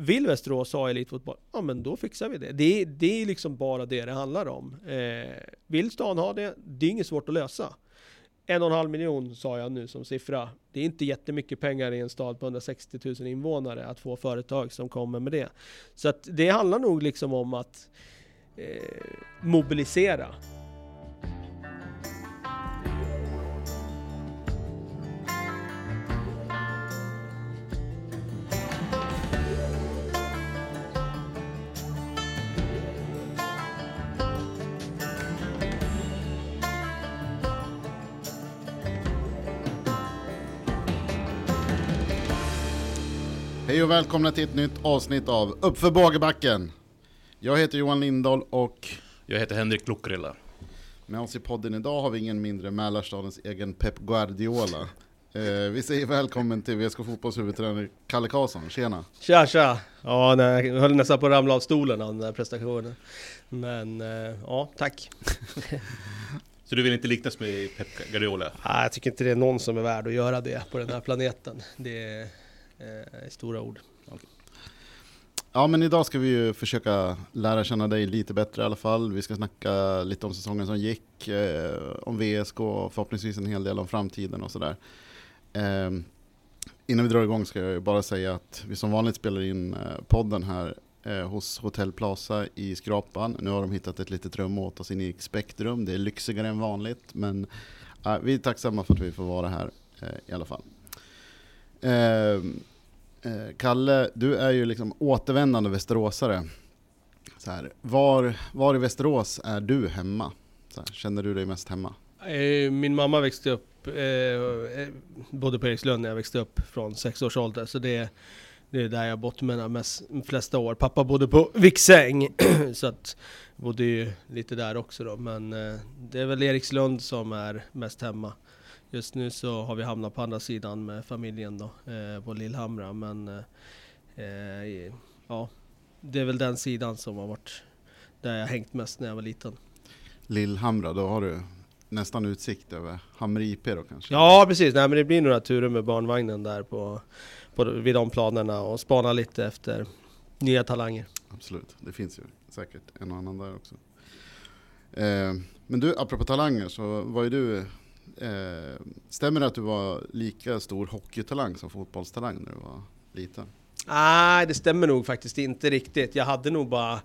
vill Västerås ha elitfotboll? Ja men då fixar vi det. Det, det är liksom bara det det handlar om. Eh, vill stan ha det? Det är inget svårt att lösa. En och en halv miljon sa jag nu som siffra. Det är inte jättemycket pengar i en stad på 160 000 invånare att få företag som kommer med det. Så att det handlar nog liksom om att eh, mobilisera. Och välkomna till ett nytt avsnitt av Uppför Bågebacken. Jag heter Johan Lindahl och Jag heter Henrik Lukrilla. med oss i podden idag har vi ingen mindre Mälarstadens egen Pep Guardiola. Eh, vi säger välkommen till VSK Fotbolls huvudtränare Kalle Karlsson, tjena! Tja tja! Ja, nej, jag höll nästan på att ramla av stolen av den där prestationen. Men eh, ja, tack. Så du vill inte liknas med Pep Guardiola? Nej, jag tycker inte det är någon som är värd att göra det på den här planeten. Det Eh, är stora ord. Ja men idag ska vi ju försöka lära känna dig lite bättre i alla fall. Vi ska snacka lite om säsongen som gick, eh, om VSK och förhoppningsvis en hel del om framtiden och sådär. Eh, innan vi drar igång ska jag ju bara säga att vi som vanligt spelar in eh, podden här eh, hos Hotell Plaza i Skrapan. Nu har de hittat ett litet rum åt oss inne i Spektrum. Det är lyxigare än vanligt men eh, vi är tacksamma för att vi får vara här eh, i alla fall. Ehm, Eh, Kalle, du är ju liksom återvändande västeråsare. Så här, var, var i Västerås är du hemma? Så här, känner du dig mest hemma? Eh, min mamma växte upp, eh, eh, bodde på Erikslund när jag växte upp från sex års ålder. Så det, det är där jag bott mina mest, flesta år. Pappa bodde på Viksäng, så att jag bodde ju lite där också då. Men eh, det är väl Erikslund som är mest hemma. Just nu så har vi hamnat på andra sidan med familjen då, eh, på Lillhamra. Men eh, eh, ja, det är väl den sidan som har varit där jag hängt mest när jag var liten. Lillhamra, då har du nästan utsikt över Hamre IP då kanske? Ja precis, Nej, men det blir några turer med barnvagnen där på, på, vid de planerna och spana lite efter nya talanger. Absolut, det finns ju säkert en och annan där också. Eh, men du, apropå talanger så var ju du Eh, stämmer det att du var lika stor hockeytalang som fotbollstalang när du var liten? Nej, det stämmer nog faktiskt inte riktigt. Jag hade nog bara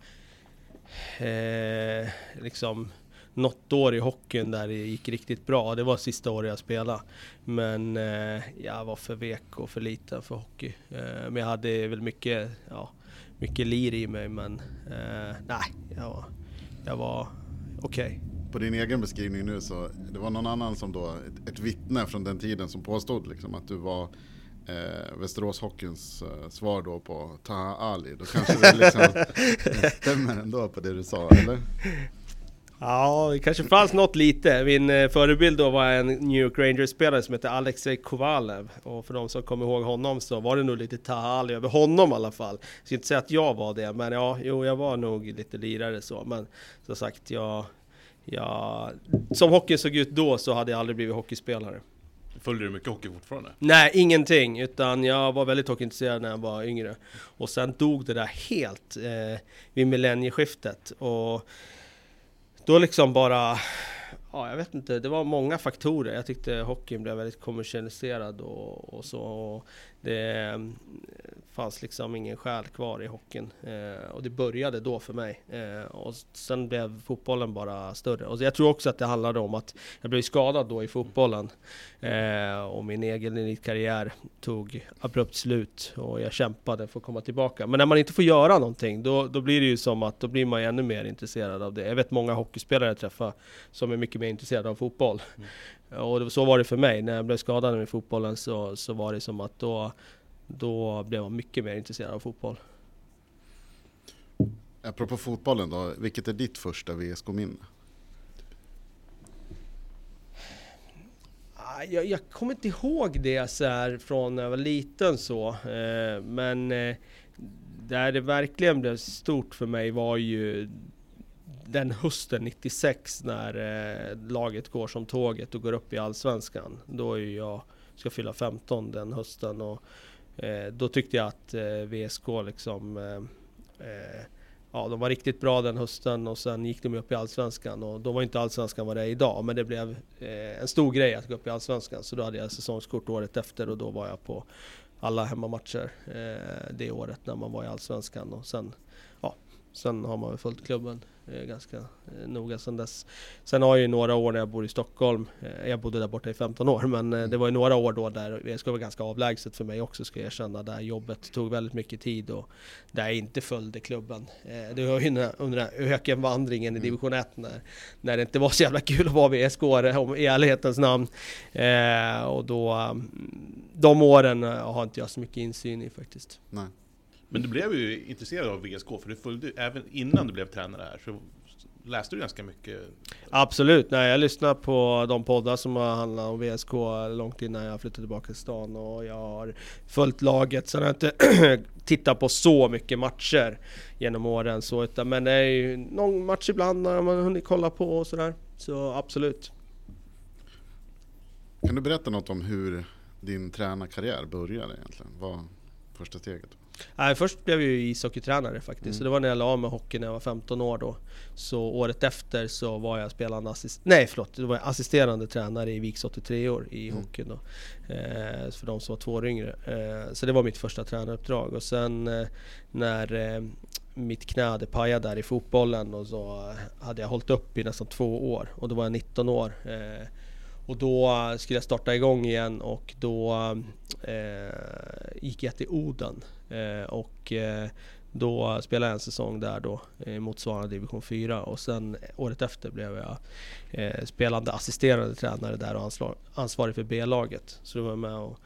eh, liksom något år i hockeyn där det gick riktigt bra. Det var sista året jag spelade. Men eh, jag var för vek och för liten för hockey. Eh, men jag hade väl mycket, ja, mycket lir i mig. Men eh, nej, jag var, jag var okej. Okay på din egen beskrivning nu så det var någon annan som då, ett, ett vittne från den tiden som påstod liksom att du var eh, Västerås Hockeyns eh, svar då på Taha Ali. Då kanske det liksom stämmer ändå på det du sa, eller? Ja, det kanske fanns något lite. Min eh, förebild då var en New York Rangers-spelare som hette Alexej Kovalev. Och för de som kommer ihåg honom så var det nog lite Taha Ali över honom i alla fall. Jag ska inte säga att jag var det, men ja, jo, jag var nog lite lirare så. Men som sagt, jag Ja, som hockeyn såg ut då så hade jag aldrig blivit hockeyspelare. Följer du mycket hockey fortfarande? Nej, ingenting. Utan jag var väldigt hockeyintresserad när jag var yngre. Och sen dog det där helt eh, vid millennieskiftet. Och då liksom bara... Ja, jag vet inte. Det var många faktorer. Jag tyckte hockeyn blev väldigt kommersialiserad och, och så. Och det, fanns liksom ingen själ kvar i hockeyn. Eh, och det började då för mig. Eh, och sen blev fotbollen bara större. Och jag tror också att det handlade om att jag blev skadad då i fotbollen. Eh, och min egen elitkarriär tog abrupt slut. Och jag kämpade för att komma tillbaka. Men när man inte får göra någonting, då, då blir det ju som att då blir man ännu mer intresserad av det. Jag vet många hockeyspelare jag träffar som är mycket mer intresserade av fotboll. Mm. Och så var det för mig. När jag blev skadad med fotbollen så, så var det som att då då blev man mycket mer intresserad av fotboll. Apropå fotbollen då, vilket är ditt första VSK-minne? Ah, jag, jag, kommer inte ihåg det så här från när jag var liten så, eh, men eh, där det verkligen blev stort för mig var ju den hösten 96 när eh, laget går som tåget och går upp i Allsvenskan. Då är jag, ska fylla 15 den hösten och Eh, då tyckte jag att eh, VSK liksom eh, eh, Ja, de var riktigt bra den hösten och sen gick de upp i Allsvenskan och då var inte Allsvenskan vad det är idag men det blev eh, en stor grej att gå upp i Allsvenskan. Så då hade jag säsongskort året efter och då var jag på alla hemmamatcher eh, det året när man var i Allsvenskan och sen, sen har man väl följt klubben eh, ganska eh, noga sen dess. Sen har jag ju några år när jag bor i Stockholm, eh, jag bodde där borta i 15 år, men det var ju några år då där det skulle vara ganska avlägset för mig också ska jag erkänna, där jobbet tog väldigt mycket tid och där jag inte följde klubben. Det var ju under den här ökenvandringen i division 1 när, när det inte var så jävla kul att vara VSK om i ärlighetens namn. Och då, mm, de åren har inte jag så mycket insyn i faktiskt. Nej. Men du blev ju intresserad av VSK, för du följde, även innan du blev tränare här, så läste du ganska mycket. Absolut, nej jag lyssnar på de poddar som har handlat om VSK långt innan jag flyttade tillbaka till stan och jag har följt laget. Sen har jag inte tittat på så mycket matcher genom åren så, utan, men det är ju någon match ibland när man hunnit kolla på och sådär. Så absolut. Kan du berätta något om hur din tränarkarriär började egentligen? Vad första steget? Nej, först blev jag ju ishockeytränare faktiskt. Mm. Så det var när jag la av med hockey när jag var 15 år då. Så året efter så var jag spelande assist... Nej förlåt, då var jag assisterande tränare i Viks 83 år i Mm. hockeyn då. Eh, för de som var två år yngre. Eh, så det var mitt första tränaruppdrag. Och sen eh, när eh, mitt knä hade pajat där i fotbollen och så hade jag hållit upp i nästan två år. Och då var jag 19 år. Och då eh, skulle jag starta igång igen och då eh, gick jag till Oden. Eh, och eh, då spelade jag en säsong där då, eh, motsvarande division 4. Och sen året efter blev jag eh, spelande assisterande tränare där och ansvar, ansvarig för B-laget. Så då var jag med och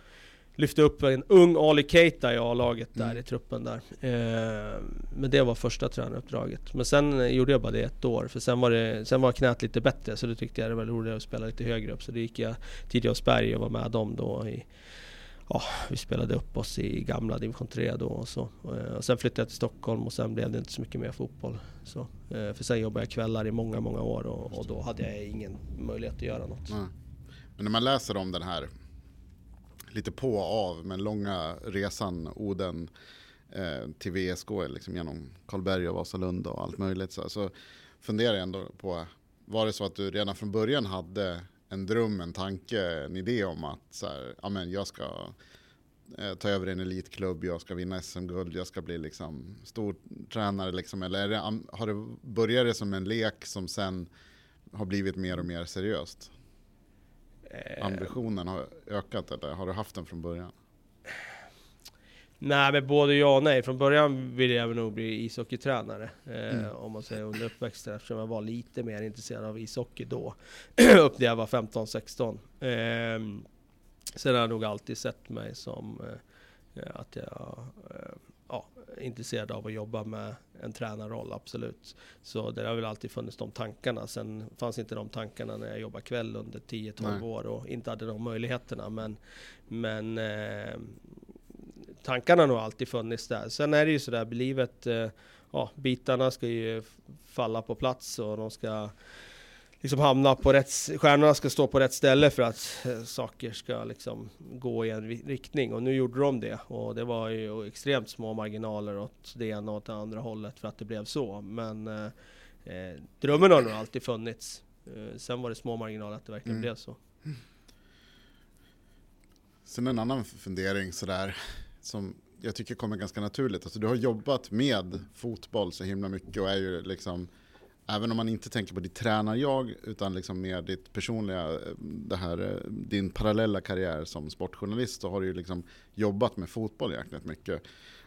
lyfte upp en ung Ali Keita i A-laget där Mm. i truppen där. Eh, men det var första tränaruppdraget. Men sen gjorde jag bara det ett år, för sen var, det, sen var knät lite bättre så då tyckte jag det var roligare att spela lite högre upp. Så då gick jag till Idrottsberg och var med dem då i Ja, vi spelade upp oss i gamla division 3 då och så. Eh, Och sen flyttade jag till Stockholm och sen blev det inte så mycket mer fotboll. Så, eh, för sen jobbade jag kvällar i många, många år och, och då hade jag ingen möjlighet att göra något. Nej. Men när man läser om den här lite på och av men långa resan Oden eh, till VSK liksom genom Karlberg och Vasalund och allt möjligt så, så funderar jag ändå på var det så att du redan från början hade en dröm, en tanke, en idé om att så här, amen, jag ska eh, ta över en elitklubb, jag ska vinna SM-guld, jag ska bli liksom stor tränare liksom, eller är det, har det börjat det som en lek som sen har blivit mer och mer seriöst? Eh, ambitionen har ökat eller har du haft den från början? Nej men både ja och nej. Från början ville jag nog bli ishockeytränare. Eh, Mm. Om man säger under uppväxten eftersom jag var lite mer intresserad av ishockey då. upp när jag var 15-16. Eh, sen har jag nog alltid sett mig som eh, att jag intresserad av att jobba med en tränarroll, absolut. Så det har väl alltid funnits de tankarna. Sen fanns inte de tankarna när jag jobbade kväll under 10-12 Nej. år och inte hade de möjligheterna. Men, men eh, tankarna har nog alltid funnits där. Sen är det ju sådär, livet, eh, ja, bitarna ska ju falla på plats och de ska liksom hamna på rätt, stjärnorna ska stå på rätt ställe för att eh, saker ska liksom gå i en riktning. Och nu gjorde de det. Och det var ju extremt små marginaler åt det ena och åt det andra hållet för att det blev så. Men eh, eh, drömmen har nog alltid funnits. Eh, sen var det små marginaler att det verkligen Mm. blev så. Sen en annan fundering sådär som jag tycker kommer ganska naturligt. Alltså du har jobbat med fotboll så himla mycket och är ju liksom Även om man inte tänker på ditt tränarjag utan liksom mer ditt personliga, eh, det här, eh, din parallella karriär som sportjournalist så har du ju liksom jobbat med fotboll jäkligt mycket.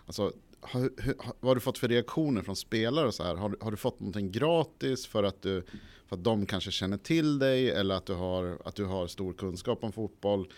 Alltså, har, hur, vad har du fått för reaktioner från spelare och så här? Har, du- har du fått någonting gratis för att, du, för att de kanske känner till dig eller att du, har, att du har stor kunskap om fotboll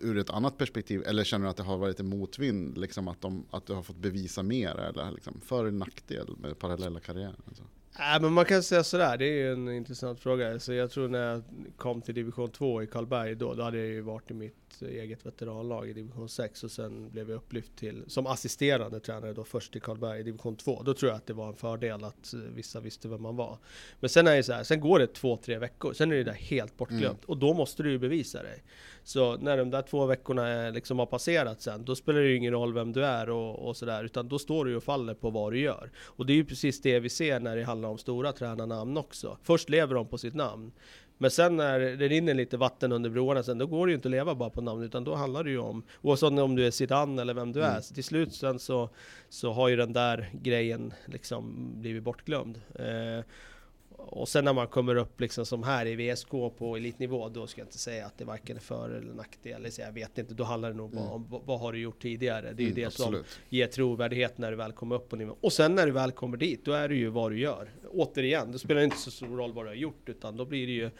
ur ett annat perspektiv? Eller känner du att det har varit en motvind, liksom att, de, att du har fått bevisa mer? Eller liksom för eller nackdel med parallella karriärer? Alltså? Nej, men man kan säga sådär, det är ju en intressant fråga. Så jag tror när jag kom till division 2 i Karlberg då, då hade jag ju varit i mitt eget veteranlag i division 6 och sen blev jag upplyft till, som assisterande tränare då först i Karlberg i division 2. Då tror jag att det var en fördel att vissa visste vem man var. Men sen är det så här, sen går det två, tre veckor, sen är det där helt bortglömt. Mm. Och då måste du ju bevisa dig. Så när de där två veckorna liksom har passerat sen, då spelar det ju ingen roll vem du är och, och sådär, utan då står du ju och faller på vad du gör. Och det är ju precis det vi ser när det handlar om stora tränarnamn också. Först lever de på sitt namn. Men sen när det rinner lite vatten under broarna sen, då går det ju inte att leva bara på namn, utan då handlar det ju om, oavsett om du är Zidane eller vem du mm. är, så till slut sen så, så har ju den där grejen liksom blivit bortglömd. Eh, och sen när man kommer upp liksom som här i VSK på elitnivå, då ska jag inte säga att det varken är för eller nackdel. Jag vet inte, då handlar det nog bara om vad har du gjort tidigare? Det är ju mm, det absolut. som ger trovärdighet när du väl kommer upp på nivå. Och sen när du väl kommer dit, då är det ju vad du gör. Återigen, då spelar det inte så stor roll vad du har gjort, utan då blir det ju,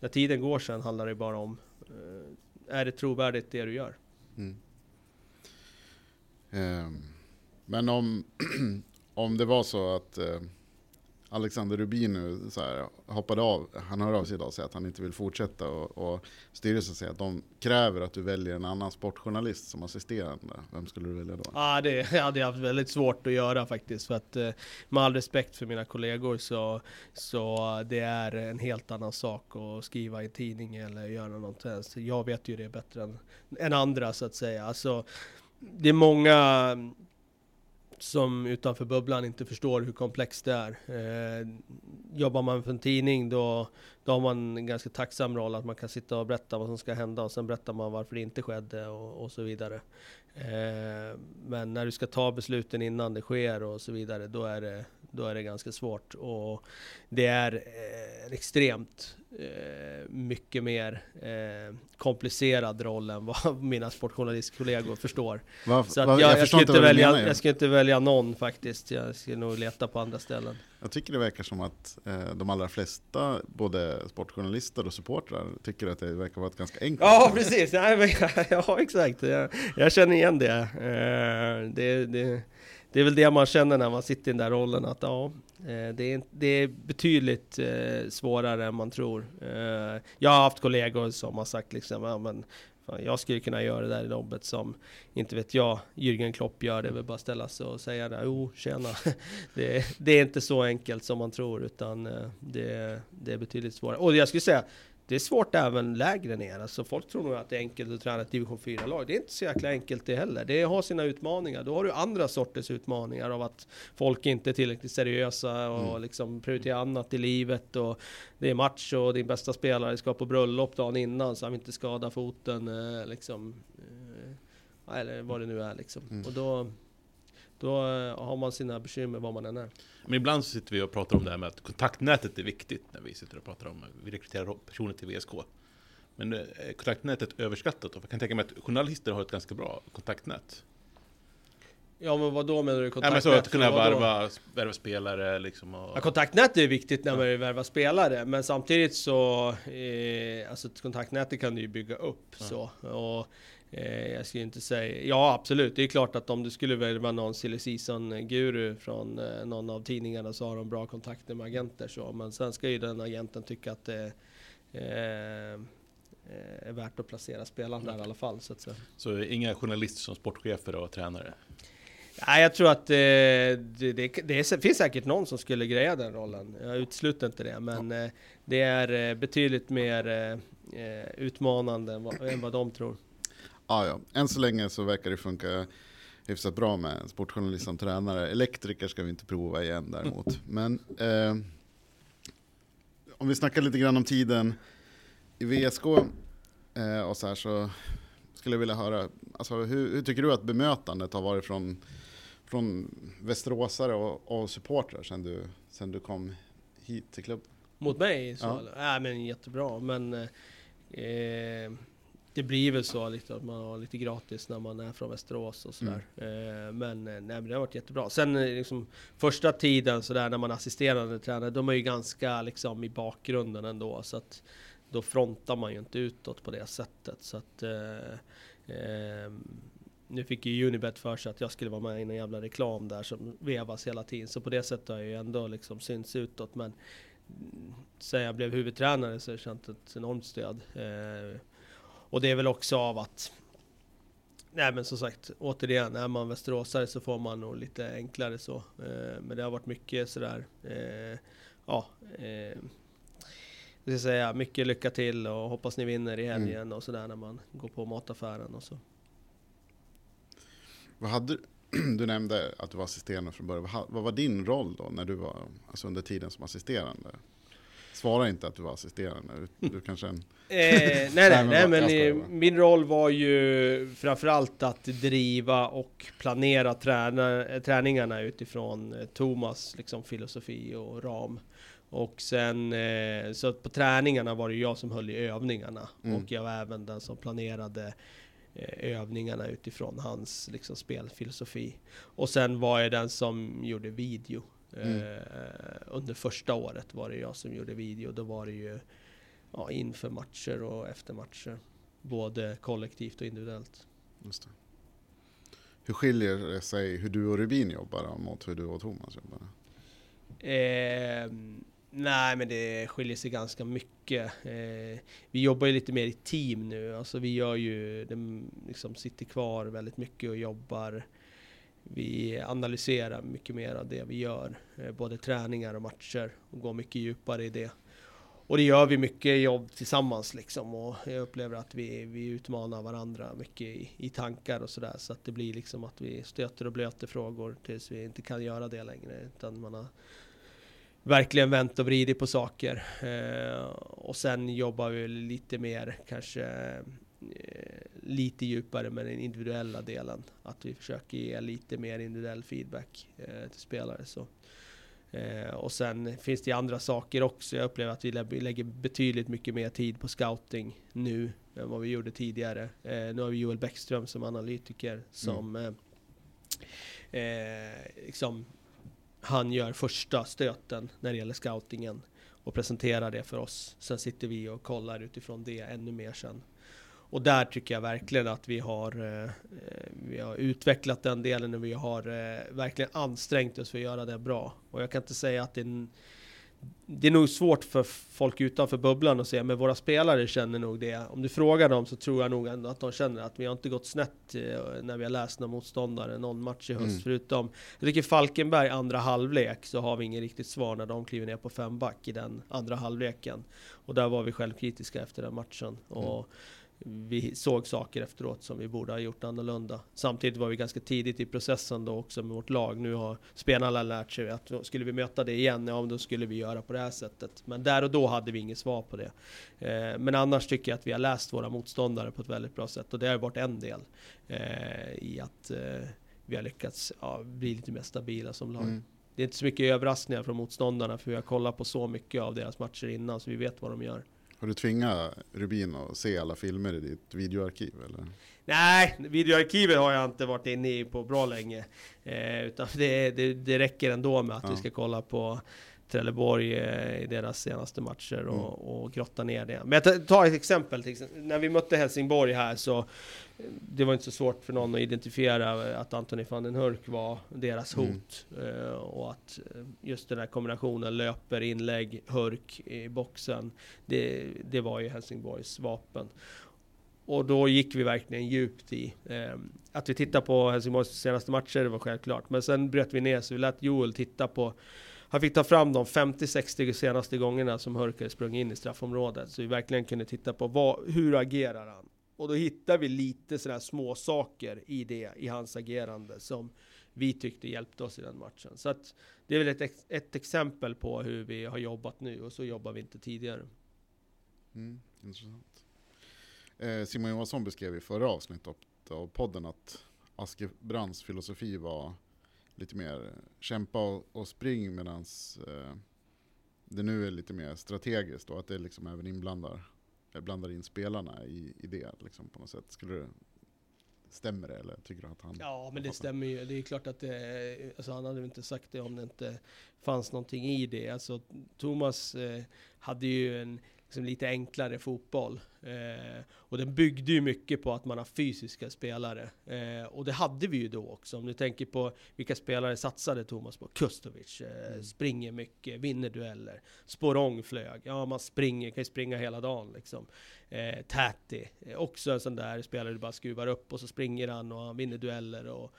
när tiden går sen handlar det bara om, eh, är det trovärdigt det du gör? Mm. Um, men om, om det var så att uh Alexander Rubin nu så här, hoppade av. Han hör av sig idag och säger att han inte vill fortsätta. Och, och styrelsen säger att de kräver att du väljer en annan sportjournalist som assisterande. Vem skulle du välja då? Ja, det hade jag haft väldigt svårt att göra faktiskt. För att eh, med all respekt för mina kollegor så, så det är en helt annan sak att skriva i tidning eller göra något. Jag vet ju det bättre än, än andra så att säga. Alltså, det är många som utanför bubblan inte förstår hur komplext det är. Eh, jobbar man för en tidning då, då har man en ganska tacksam roll att man kan sitta och berätta vad som ska hända och sen berättar man varför det inte skedde och, och så vidare. Eh, men när du ska ta besluten innan det sker och så vidare, då är det, då är det ganska svårt. Och det är eh, extremt eh, mycket mer komplicerad roll än vad mina sportjournalistkollegor förstår. Va, så va, jag, jag, jag, ska inte välja, jag ska inte välja någon faktiskt, jag ska nog leta på andra ställen. Jag tycker det verkar som att eh, de allra flesta, både sportjournalister och supportrar, tycker att det verkar vara ett ganska enkelt Ja, precis! ja, exakt, jag, jag känner igen det. Eh, det, det det är väl det man känner när man sitter i den där rollen att ja, eh, det är, det är betydligt eh, svårare än man tror. Eh, jag har haft kollegor som har sagt liksom, ja men jag skulle kunna göra det där jobbet som, inte vet jag, Jürgen Klopp gör. Det är väl bara ställa sig och säga det. Jo, tjena. Det, det är inte så enkelt som man tror, utan eh, det, det är betydligt svårare. Och jag skulle säga, det är svårt även lägre ner. Alltså folk tror nog att det är enkelt att träna ett division 4-lag. Det är inte så jäkla enkelt det heller. Det har sina utmaningar. Då har du andra sorters utmaningar av att folk inte är tillräckligt seriösa och mm. liksom prioriterar annat i livet. Och det är match och din bästa spelare ska på bröllop dagen innan så han inte skadar foten. Eh, liksom, eh, eller vad det nu är liksom. Mm. Och då, då eh, har man sina bekymmer var man än är. Men ibland så sitter vi och pratar om det här med att kontaktnätet är viktigt när vi sitter och pratar om vi rekryterar personer till VSK. Men är eh, kontaktnätet överskattat? Jag kan tänka mig att journalister har ett ganska bra kontaktnät. Ja men vad då menar du kontaktnät? Ja, men så att kunna värva, värva spelare liksom. Och... Ja, kontaktnät är viktigt när man vill värva spelare, men samtidigt så, eh, alltså kontaktnätet kan du ju bygga upp ja. så. Och jag skulle inte säga... Ja, absolut. Det är klart att om du skulle välja någon silly season-guru från eh, någon av tidningarna så har de bra kontakter med agenter. Så. Men sen ska ju den agenten tycka att det eh, är värt att placera spelaren där i alla fall. Så, att säga. så inga journalister som sportchefer och tränare? Nej, jag tror att eh, det, det, det, finns säkert någon som skulle greja den rollen. Jag utesluter inte det, men ja. eh, det är eh, betydligt mer eh, utmanande än vad, än vad de tror. Ja, ja. Än så länge så verkar det funka hyfsat bra med sportjournalist som tränare. Elektriker ska vi inte prova igen däremot. Men eh, om vi snackar lite grann om tiden i VSK eh, och så här så skulle jag vilja höra, alltså, hur, hur, tycker du att bemötandet har varit från, från västeråsare och, och supportrar sen du, sen du kom hit till klubben? Mot mig? Så, ja. Äh, men jättebra, men eh, det blir väl så liksom, att man har lite gratis när man är från Västerås och sådär. Mm. Eh, men, eh, nej, men det har varit jättebra. Sen eh, liksom, första tiden sådär när man assisterande tränare, de är ju ganska liksom i bakgrunden ändå. Så att då frontar man ju inte utåt på det sättet. Så att, eh, eh, nu fick ju Unibet för sig att jag skulle vara med i en jävla reklam där som vevas hela tiden. Så på det sättet har jag ju ändå liksom synts utåt. Men mm, sen jag blev huvudtränare så har jag känt ett enormt stöd. Eh, och det är väl också av att Nej men som sagt, återigen, är man västeråsare så får man nog lite enklare så. Eh, men det har varit mycket sådär, eh, ja, eh, jag ska säga mycket lycka till och hoppas ni vinner i helgen mm. och sådär när man går på mataffären och så. Vad hade, du nämnde att du var assisterande från början. Vad var din roll då när du var, alltså under tiden som assisterande? Svara inte att du var assisterande. Du kanske en... eh, nej, nej, nej, men eh, min roll var ju framförallt att driva och planera träna, träningarna utifrån eh, Thomas liksom, filosofi och ram. Och sen, eh, så på träningarna var det jag som höll i övningarna. Mm. Och jag var även den som planerade eh, övningarna utifrån hans liksom, spelfilosofi. Och sen var jag den som gjorde video. Mm. Eh, under första året var det jag som gjorde video. Då var det ju ja, inför matcher och efter matcher. Både kollektivt och individuellt. Just det. Hur skiljer det sig hur du och Rubin jobbar mot hur du och Thomas jobbar? Eh, Nej, men det skiljer sig ganska mycket. Eh, vi jobbar ju lite mer i team nu. Alltså vi gör ju, de liksom sitter kvar väldigt mycket och jobbar. Vi analyserar mycket mer av det vi gör, eh, både träningar och matcher och går mycket djupare i det. Och det gör vi mycket jobb tillsammans liksom och jag upplever att vi, vi utmanar varandra mycket i, i tankar och sådär så att det blir liksom att vi stöter och blöter frågor tills vi inte kan göra det längre utan man har verkligen vänt och vridit på saker. Eh, och sen jobbar vi lite mer, kanske lite djupare med den individuella delen. Att vi försöker ge lite mer individuell feedback eh, till spelare. Så. Eh, och sen finns det andra saker också. Jag upplever att vi lägger betydligt mycket mer tid på scouting nu än vad vi gjorde tidigare. Eh, nu har vi Joel Bäckström som analytiker som mm. Eh, liksom han gör första stöten när det gäller scoutingen och presenterar det för oss. Sen sitter vi och kollar utifrån det ännu mer sen. Och där tycker jag verkligen att vi har, eh, vi har utvecklat den delen och vi har eh, verkligen ansträngt oss för att göra det bra. Och jag kan inte säga att det är det är nog svårt för folk utanför bubblan att se, men våra spelare känner nog det. Om du frågar dem så tror jag nog ändå att de känner att vi har inte gått snett eh, när vi har läst någon motståndare någon match i höst. Mm. Förutom, jag tycker Falkenberg andra halvlek så har vi ingen riktigt svar när de kliver ner på femback i den andra halvleken. Och där var vi självkritiska efter den matchen. Mm. Och vi såg saker efteråt som vi borde ha gjort annorlunda. Samtidigt var vi ganska tidigt i processen då också med vårt lag. Nu har spelarna lärt sig att skulle vi möta det igen, ja då skulle vi göra på det här sättet. Men där och då hade vi inget svar på det. Eh, men annars tycker jag att vi har läst våra motståndare på ett väldigt bra sätt och det har varit en del eh, i att eh, vi har lyckats ja, bli lite mer stabila som lag. Mm. Det är inte så mycket överraskningar från motståndarna för vi har kollat på så mycket av deras matcher innan så vi vet vad de gör. Har du tvingat Rubin att se alla filmer i ditt videoarkiv eller? Nej, videoarkivet har jag inte varit inne i på bra länge. Eh, utan det, det, det, räcker ändå med att ja. vi ska kolla på Trelleborg eh, i deras senaste matcher och, mm. och grotta ner det. Men jag tar ett exempel. När vi mötte Helsingborg här så eh, det var inte så svårt för någon att identifiera att Anthony van den Hurk var deras mm. hot. Mm. Och att just den här kombinationen löper, inlägg, Hurk i boxen. Det, det var ju Helsingborgs vapen. Och då gick vi verkligen djupt i. att vi tittade på Helsingborgs senaste matcher, det var självklart. Men sen bröt vi ner så vi lät Joel titta på han fick ta fram de 50-60 senaste gångerna som Hörker sprang in i straffområdet. Så vi verkligen kunde titta på vad, hur agerar han? Och då hittar vi lite sådana små saker i det, i hans agerande som vi tyckte hjälpte oss i den matchen. Så att det är väl ett, ett exempel på hur vi har jobbat nu och så jobbar vi inte tidigare. Mm, intressant. Eh, Simon Johansson beskrev i förra avsnittet av podden att Askebrands filosofi var lite mer kämpa och, och spring medan eh, det nu är lite mer strategiskt och att det liksom även inblandar eh, blandar in spelarna i, i det liksom på något sätt. Skulle du, stämmer det eller tycker du att han... Ja men det stämmer ju. Det är klart att det, alltså han hade inte sagt det om det inte fanns någonting i det. Alltså Thomas eh, hade ju en liksom lite enklare fotboll. Eh, och den byggde ju mycket på att man har fysiska spelare. Eh, och det hade vi ju då också. Om du tänker på vilka spelare satsade Thomas på? Kustovic, eh, mm. springer mycket, vinner dueller. Sporong flög, ja man springer, kan ju springa hela dagen liksom. Eh, Täti, också en sån där spelare du bara skruvar upp och så springer han och han vinner dueller. Och,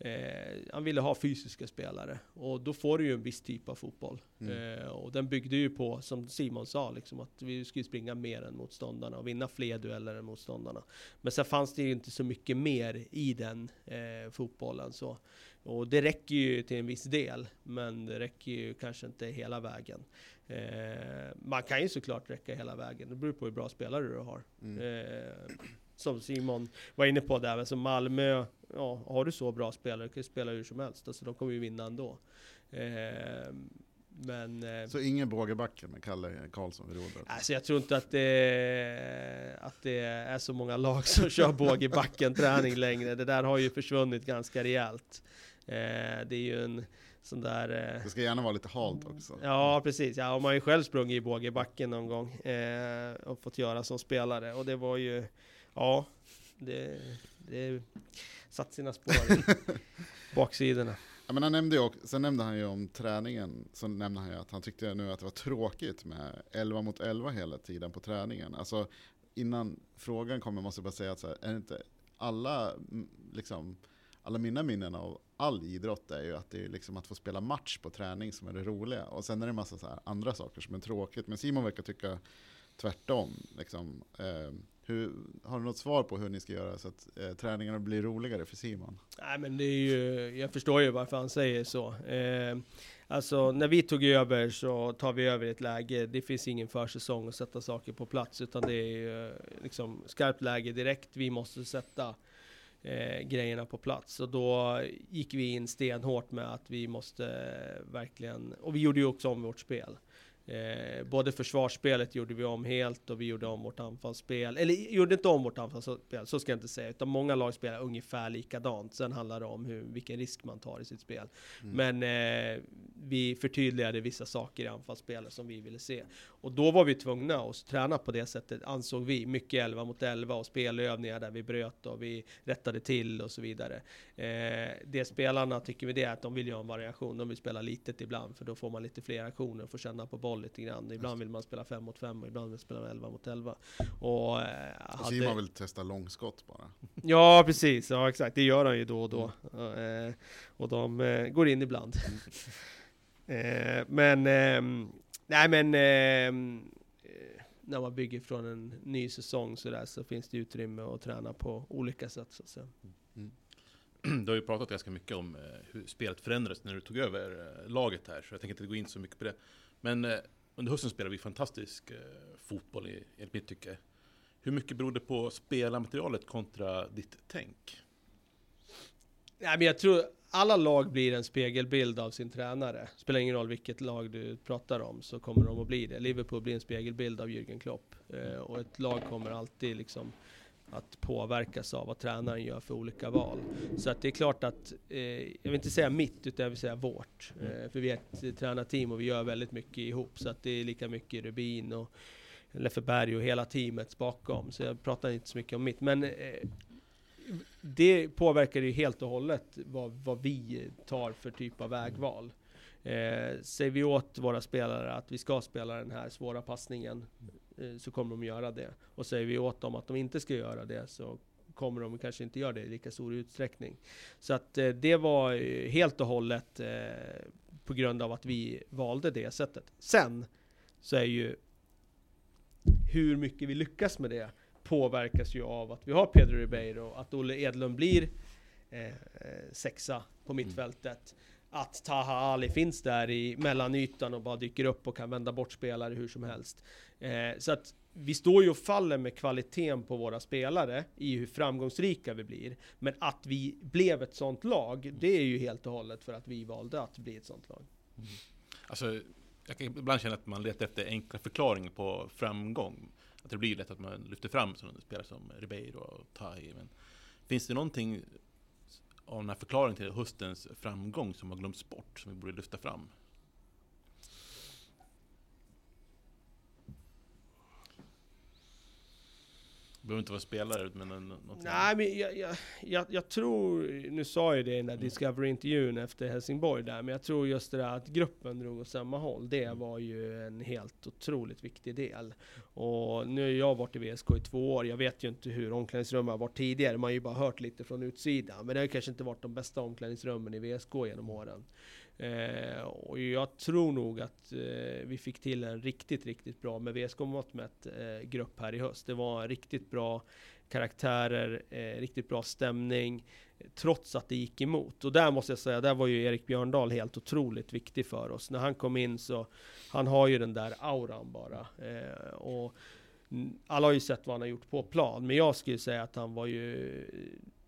Eh, han ville ha fysiska spelare och då får du ju en viss typ av fotboll. Mm. Eh, och den byggde ju på, som Simon sa, liksom, att vi skulle springa mer än motståndarna och vinna fler dueller än motståndarna. Men sen fanns det ju inte så mycket mer i den eh, fotbollen. Så. Och det räcker ju till en viss del, men det räcker ju kanske inte hela vägen. Eh, man kan ju såklart räcka hela vägen, det beror på hur bra spelare du har. Mm. Som Simon var inne på där, alltså Malmö, ja, har du så bra spelare, kan ju spela hur som helst, alltså de kommer ju vinna ändå. Eh, men, så ingen bågebacken med Kalle Karlsson vid rodret? Alltså jag tror inte att det, att det är så många lag som kör bågebacken träning längre. Det där har ju försvunnit ganska rejält. Eh, det är ju en sån där... Eh, det ska gärna vara lite halt också. Ja, precis. Ja, och man har ju själv sprungit i bågebacken någon gång eh, och fått göra som spelare. Och det var ju Ja, det, det satt sina spår i baksidorna. Ja, men han nämnde ju också, sen nämnde han ju om träningen, så nämnde han ju att han tyckte nu att det var tråkigt med 11 mot 11 hela tiden på träningen. Alltså innan frågan kommer måste jag bara säga att så här, är inte alla, liksom, alla mina minnen av all idrott är ju att det är liksom att få spela match på träning som är det roliga. Och sen är det en massa så andra saker som är tråkigt. Men Simon verkar tycka tvärtom. Liksom. Eh, hur, har du något svar på hur ni ska göra så att eh, träningarna blir roligare för Simon? Nej men det är ju, jag förstår ju varför han säger så. Eh, alltså när vi tog över så tar vi över ett läge, det finns ingen försäsong att sätta saker på plats utan det är eh, liksom skarpt läge direkt. Vi måste sätta eh, grejerna på plats. Och då gick vi in stenhårt med att vi måste eh, verkligen, och vi gjorde ju också om vårt spel. Eh, både försvarsspelet gjorde vi om helt och vi gjorde om vårt anfallsspel. Eller gjorde inte om vårt anfallsspel, så ska jag inte säga. Utan många lag spelar ungefär likadant. Sen handlar det om hur, vilken risk man tar i sitt spel. Mm. Men eh, vi förtydligade vissa saker i anfallsspelet som vi ville se. Och då var vi tvungna att träna på det sättet, ansåg vi. Mycket 11 mot 11 och spelövningar där vi bröt och vi rättade till och så vidare. Eh, det spelarna tycker vi det är att de vill ha en variation. De vill spela litet ibland för då får man lite fler aktioner och får känna på boll lite grann. Ibland vill man spela 5 mot 5 och ibland vill man spela 11 mot 11. Och, eh, hade... Simon vill testa långskott bara. Ja, precis. Ja, exakt. Det gör han ju då och då. Mm. Eh, och de eh, går in ibland. eh, men, ehm, nej men ehm, eh, när man bygger från en ny säsong så, där, så finns det utrymme att träna på olika sätt. Så att säga. Mm. Du har ju pratat ganska mycket om eh, hur spelet förändrades när du tog över eh, laget här, så jag tänker inte gå in så mycket på det. Men eh, under hösten spelade vi fantastisk fotboll i, enligt mitt tycke. Hur mycket beror det på spelarmaterialet kontra ditt tänk? Nej, men jag tror alla lag blir en spegelbild av sin tränare. Spelar ingen roll vilket lag du pratar om så kommer de att bli det. Liverpool blir en spegelbild av Jürgen Klopp. Och ett lag kommer alltid liksom att påverkas av vad tränaren gör för olika val. Så att det är klart att, eh, jag vill inte säga mitt, utan jag vill säga vårt. Mm. Eh, för vi är ett tränarteam och vi gör väldigt mycket ihop. Så att det är lika mycket Rubin och Leffe Berg och hela teamet bakom. Så jag pratar inte så mycket om mitt. Men eh, det påverkar ju helt och hållet vad, vad vi tar för typ av vägval. Eh, säger vi åt våra spelare att vi ska spela den här svåra passningen Eh, Eh, så kommer de göra det. Och säger vi åt dem att de inte ska göra det så kommer de kanske inte göra det i lika stor utsträckning. Så att eh, det var helt och hållet eh, på grund av att vi valde det sättet. Sen så är ju hur mycket vi lyckas med det påverkas ju av att vi har Pedro Ribeiro, att Olle Edlund blir eh, sexa på mittfältet. Mm att Taha Ali finns där i mellanytan och bara dyker upp och kan vända bort spelare hur som helst. Eh, så att vi står ju och faller med kvaliteten på våra spelare i hur framgångsrika vi blir. Men att vi blev ett sånt lag, det är ju helt och hållet för att vi valde att bli ett sånt lag. Mm. Alltså, jag kan ibland känna att man letar efter enkla förklaringar på framgång. Att det blir lätt att man lyfter fram sådana spelare som Ribeiro och Tahi. Men finns det någonting av den här förklaringen till höstens framgång som har glömts bort, som vi borde lyfta fram? Behöver inte vara spelare, men en, någonting Nej, men jag, jag, jag, jag tror, nu sa jag det i den där Mm. Discovery-intervjun efter Helsingborg där, men jag tror just det där att gruppen drog åt samma håll, det Mm. var ju en helt otroligt viktig del. Och nu har jag varit i VSK i två år, jag vet ju inte hur omklädningsrummen har varit tidigare, man har ju bara hört lite från utsidan. Men det har kanske inte varit de bästa omklädningsrummen i VSK genom åren. Eh, och jag tror nog att eh, vi fick till en riktigt, riktigt bra, med VSK-mått mätt, eh, grupp här i höst. Det var riktigt bra karaktärer, eh, riktigt bra stämning, trots att det gick emot. Och där måste jag säga, där var ju Erik Björndal helt otroligt viktig för oss. När han kom in så, han har ju den där auran bara. Eh, och alla har ju sett vad han har gjort på plan, men jag skulle säga att han var ju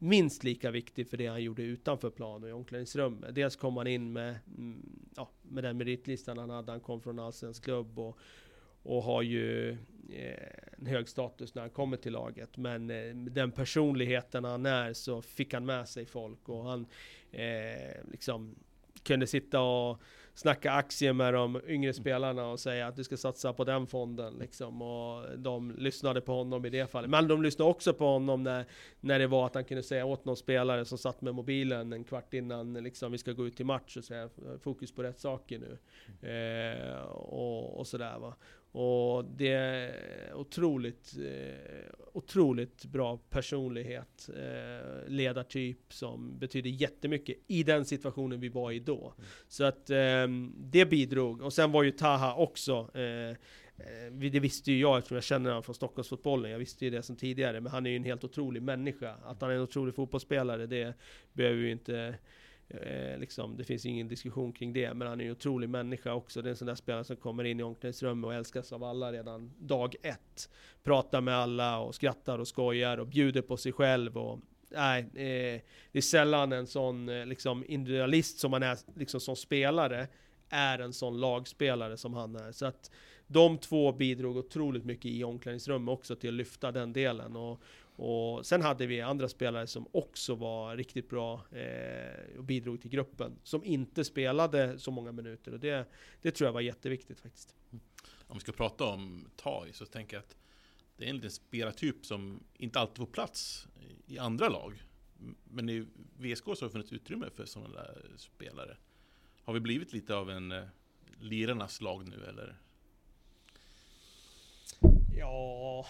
minst lika viktig för det han gjorde utanför plan och i omklädningsrummet. Dels kom han in med, mm, ja, med den meritlistan han hade, han kom från en allsvensk klubb och, och har ju eh, en hög status när han kommer till laget. Men eh, den personligheten han är så fick han med sig folk och han eh, liksom kunde sitta och snacka aktier med de yngre spelarna och säga att du ska satsa på den fonden liksom. Och de lyssnade på honom i det fallet. Men de lyssnade också på honom när, när det var att han kunde säga åt någon spelare som satt med mobilen en kvart innan liksom, vi ska gå ut till match och säga fokus på rätt saker nu. Eh, och, och sådär va. Och det är otroligt, eh, otroligt bra personlighet, eh, ledartyp som betyder jättemycket i den situationen vi var i då. Så att eh, det bidrog. Och sen var ju Taha också, eh, det visste ju jag eftersom jag känner honom från Stockholmsfotbollen. Jag visste ju det som tidigare, men han är ju en helt otrolig människa. Att han är en otrolig fotbollsspelare, det behöver ju inte Eh, liksom, det finns ingen diskussion kring det, men han är ju en otrolig människa också. Det är en sån där spelare som kommer in i omklädningsrummet och älskas av alla redan dag ett. Pratar med alla och skrattar och skojar och bjuder på sig själv. Och, nej, eh, det är sällan en sån eh, liksom, individualist som man är liksom, som spelare är en sån lagspelare som han är. Så att de två bidrog otroligt mycket i omklädningsrummet också till att lyfta den delen. Och, och sen hade vi andra spelare som också var riktigt bra eh, och bidrog till gruppen. Som inte spelade så många minuter och det, det tror jag var jätteviktigt faktiskt. Om vi ska prata om TAI så tänker jag att det är en liten spelartyp som inte alltid får plats i andra lag. Men i VSK så har det funnits utrymme för sådana där spelare. Har vi blivit lite av en eh, lirarnas lag nu eller? Ja,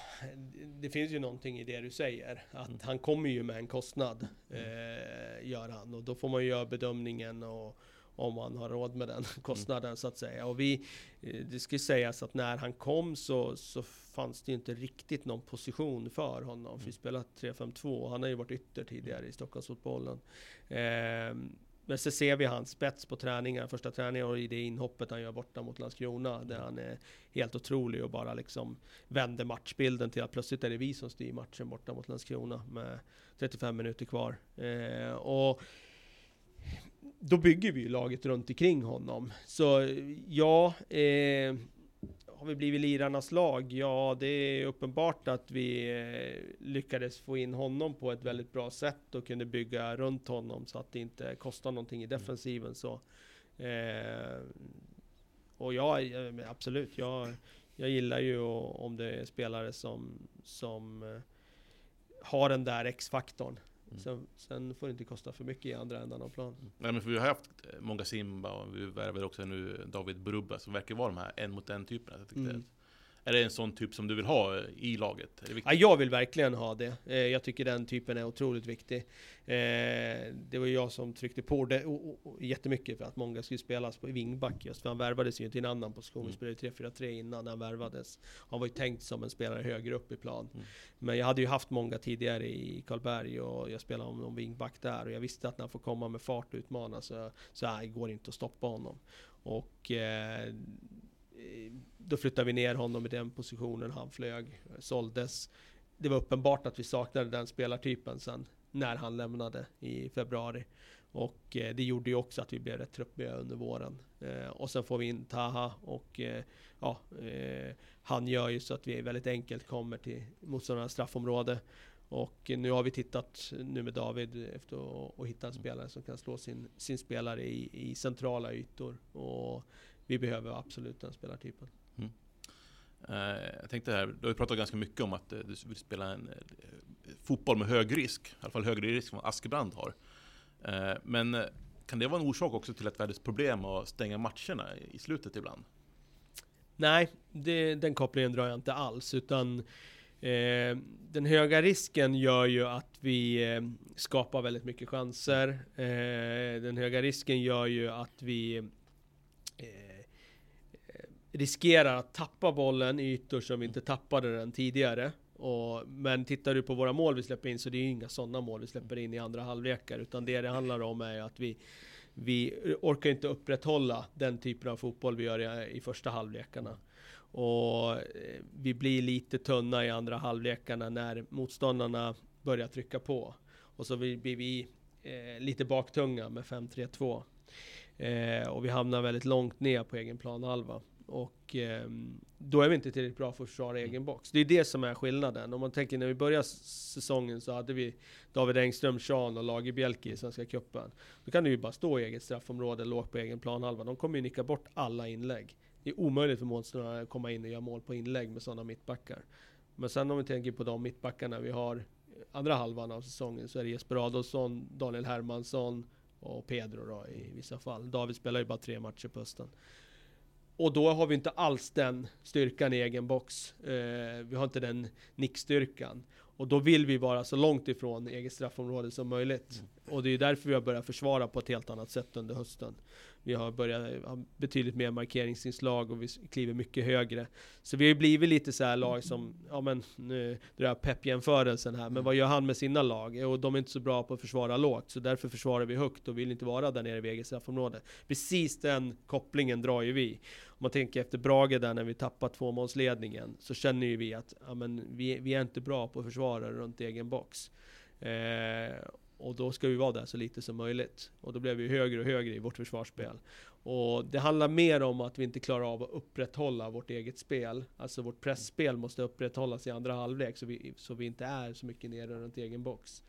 det finns ju någonting i det du säger. Att han kommer ju med en kostnad, eh, gör han. Och då får man ju göra bedömningen och om man har råd med den kostnaden så att säga. Och vi, eh, det ska sägas att när han kom så, så fanns det ju inte riktigt någon position för honom. För vi spelade 3-5-2 han har ju varit ytter tidigare i Stockholmsfotbollen. Eh, men så ser vi hans spets på träningar, första träningen och i det inhoppet han gör borta mot Landskrona. Där han är helt otrolig och bara liksom vänder matchbilden till att plötsligt är det vi som styr matchen borta mot Landskrona med 35 minuter kvar. Eh, och då bygger vi ju laget runt omkring honom. Så ja, eh, har vi blivit lirarnas lag? Ja, det är uppenbart att vi eh, lyckades få in honom på ett väldigt bra sätt och kunde bygga runt honom så att det inte kostar någonting i defensiven. Så, eh, och ja, eh, absolut, jag, jag gillar ju om det är spelare som, som eh, har den där X-faktorn. Mm. Sen, sen får det inte kosta för mycket i andra änden av planen. Nej men för vi har haft eh, många Simba och vi värvar också nu David Brubba som verkar vara de här en mot en typerna. Jag tyckte Mm. att- Är det en sån typ som du vill ha eh, i laget? Ja, jag vill verkligen ha det. Eh, jag tycker den typen är otroligt viktig. Eh, det var jag som tryckte på det jättemycket för att många skulle spelas på wingback just för han värvades ju till en annan position. Vi Mm. spelade 3-4-3 innan han värvades. Han var ju tänkt som en spelare högre upp i plan. Mm. Men jag hade ju haft många tidigare i Karlberg och jag spelade om någon wingback där och jag visste att när han får komma med fart och utmana så, så nej, går det inte att stoppa honom. Och eh, då flyttade vi ner honom i den positionen, han flög, eh, såldes. Det var uppenbart att vi saknade den spelartypen sen när han lämnade i februari. Och eh, det gjorde ju också att vi blev rätt truppiga under våren. Eh, och sen får vi in Taha och eh, ja, eh, han gör ju så att vi väldigt enkelt kommer till motståndarnas straffområde. Och nu har vi tittat nu med David efter att att hitta en spelare som kan slå sin, sin spelare i, i centrala ytor. Och vi behöver absolut den spelartypen. Mm. Eh, jag tänkte här, du har ju pratat ganska mycket om att eh, du vill spela en eh, fotboll med hög risk, i alla fall högre risk än vad Askebrand har. Men kan det vara en orsak också till att vi hade problem att stänga matcherna i slutet ibland? Nej, det, den kopplingen drar jag inte alls. Utan eh, den höga risken gör ju att vi eh, skapar väldigt mycket chanser. Eh, den höga risken gör ju att vi eh, riskerar att tappa bollen i ytor som vi inte tappade den tidigare. Och, men tittar du på våra mål vi släpper in så det är ju inga sådana mål vi släpper in i andra halvlekar. Utan det det handlar om är att vi vi orkar inte upprätthålla den typen av fotboll vi gör i, i första halvlekarna. Och eh, vi blir lite tunna i andra halvlekarna när motståndarna börjar trycka på. Och så blir vi eh, lite baktunga med 5-3-2. Eh, och vi hamnar väldigt långt ner på egen planhalva. Och eh, då är vi inte tillräckligt bra för att försvara egen box. Det är det som är skillnaden. Om man tänker när vi började säsongen så hade vi David Engström, Sean och Lagerbjälke i Svenska Cupen. Då kan du ju bara stå i eget straffområde, lågt på egen planhalva. De kommer ju nicka bort alla inlägg. Det är omöjligt för motståndarna att komma in och göra mål på inlägg med sådana mittbackar. Men sen om vi tänker på de mittbackarna vi har andra halvan av säsongen så är det Jesper Adolfsson, Daniel Hermansson och Pedro då i vissa fall. David spelar ju bara tre matcher på hösten. Och då har vi inte alls den styrkan i egen box. Eh, vi har inte den nickstyrkan. Och då vill vi vara så långt ifrån eget straffområde som möjligt. Mm. Och det är därför vi har börjat försvara på ett helt annat sätt under hösten. Vi har börjat ha betydligt mer markeringsinslag och vi kliver mycket högre. Så vi har blivit lite så här lag som, ja men nu drar jag peppjämförelsen här, men vad gör han med sina lag? Och de är inte så bra på att försvara lågt, så därför försvarar vi högt och vill inte vara där nere vid eget straffområde. Precis den kopplingen drar ju vi. Om man tänker efter Brage där när vi tappar tvåmålsledningen, så känner ju vi att ja, men vi, vi är inte bra på att försvara runt egen box. Eh, och då ska vi vara där så lite som möjligt. Och då blev vi högre och högre i vårt försvarsspel. Och det handlar mer om att vi inte klarar av att upprätthålla vårt eget spel. Alltså vårt pressspel måste upprätthållas i andra halvlek så vi, så vi inte är så mycket nere runt egen box.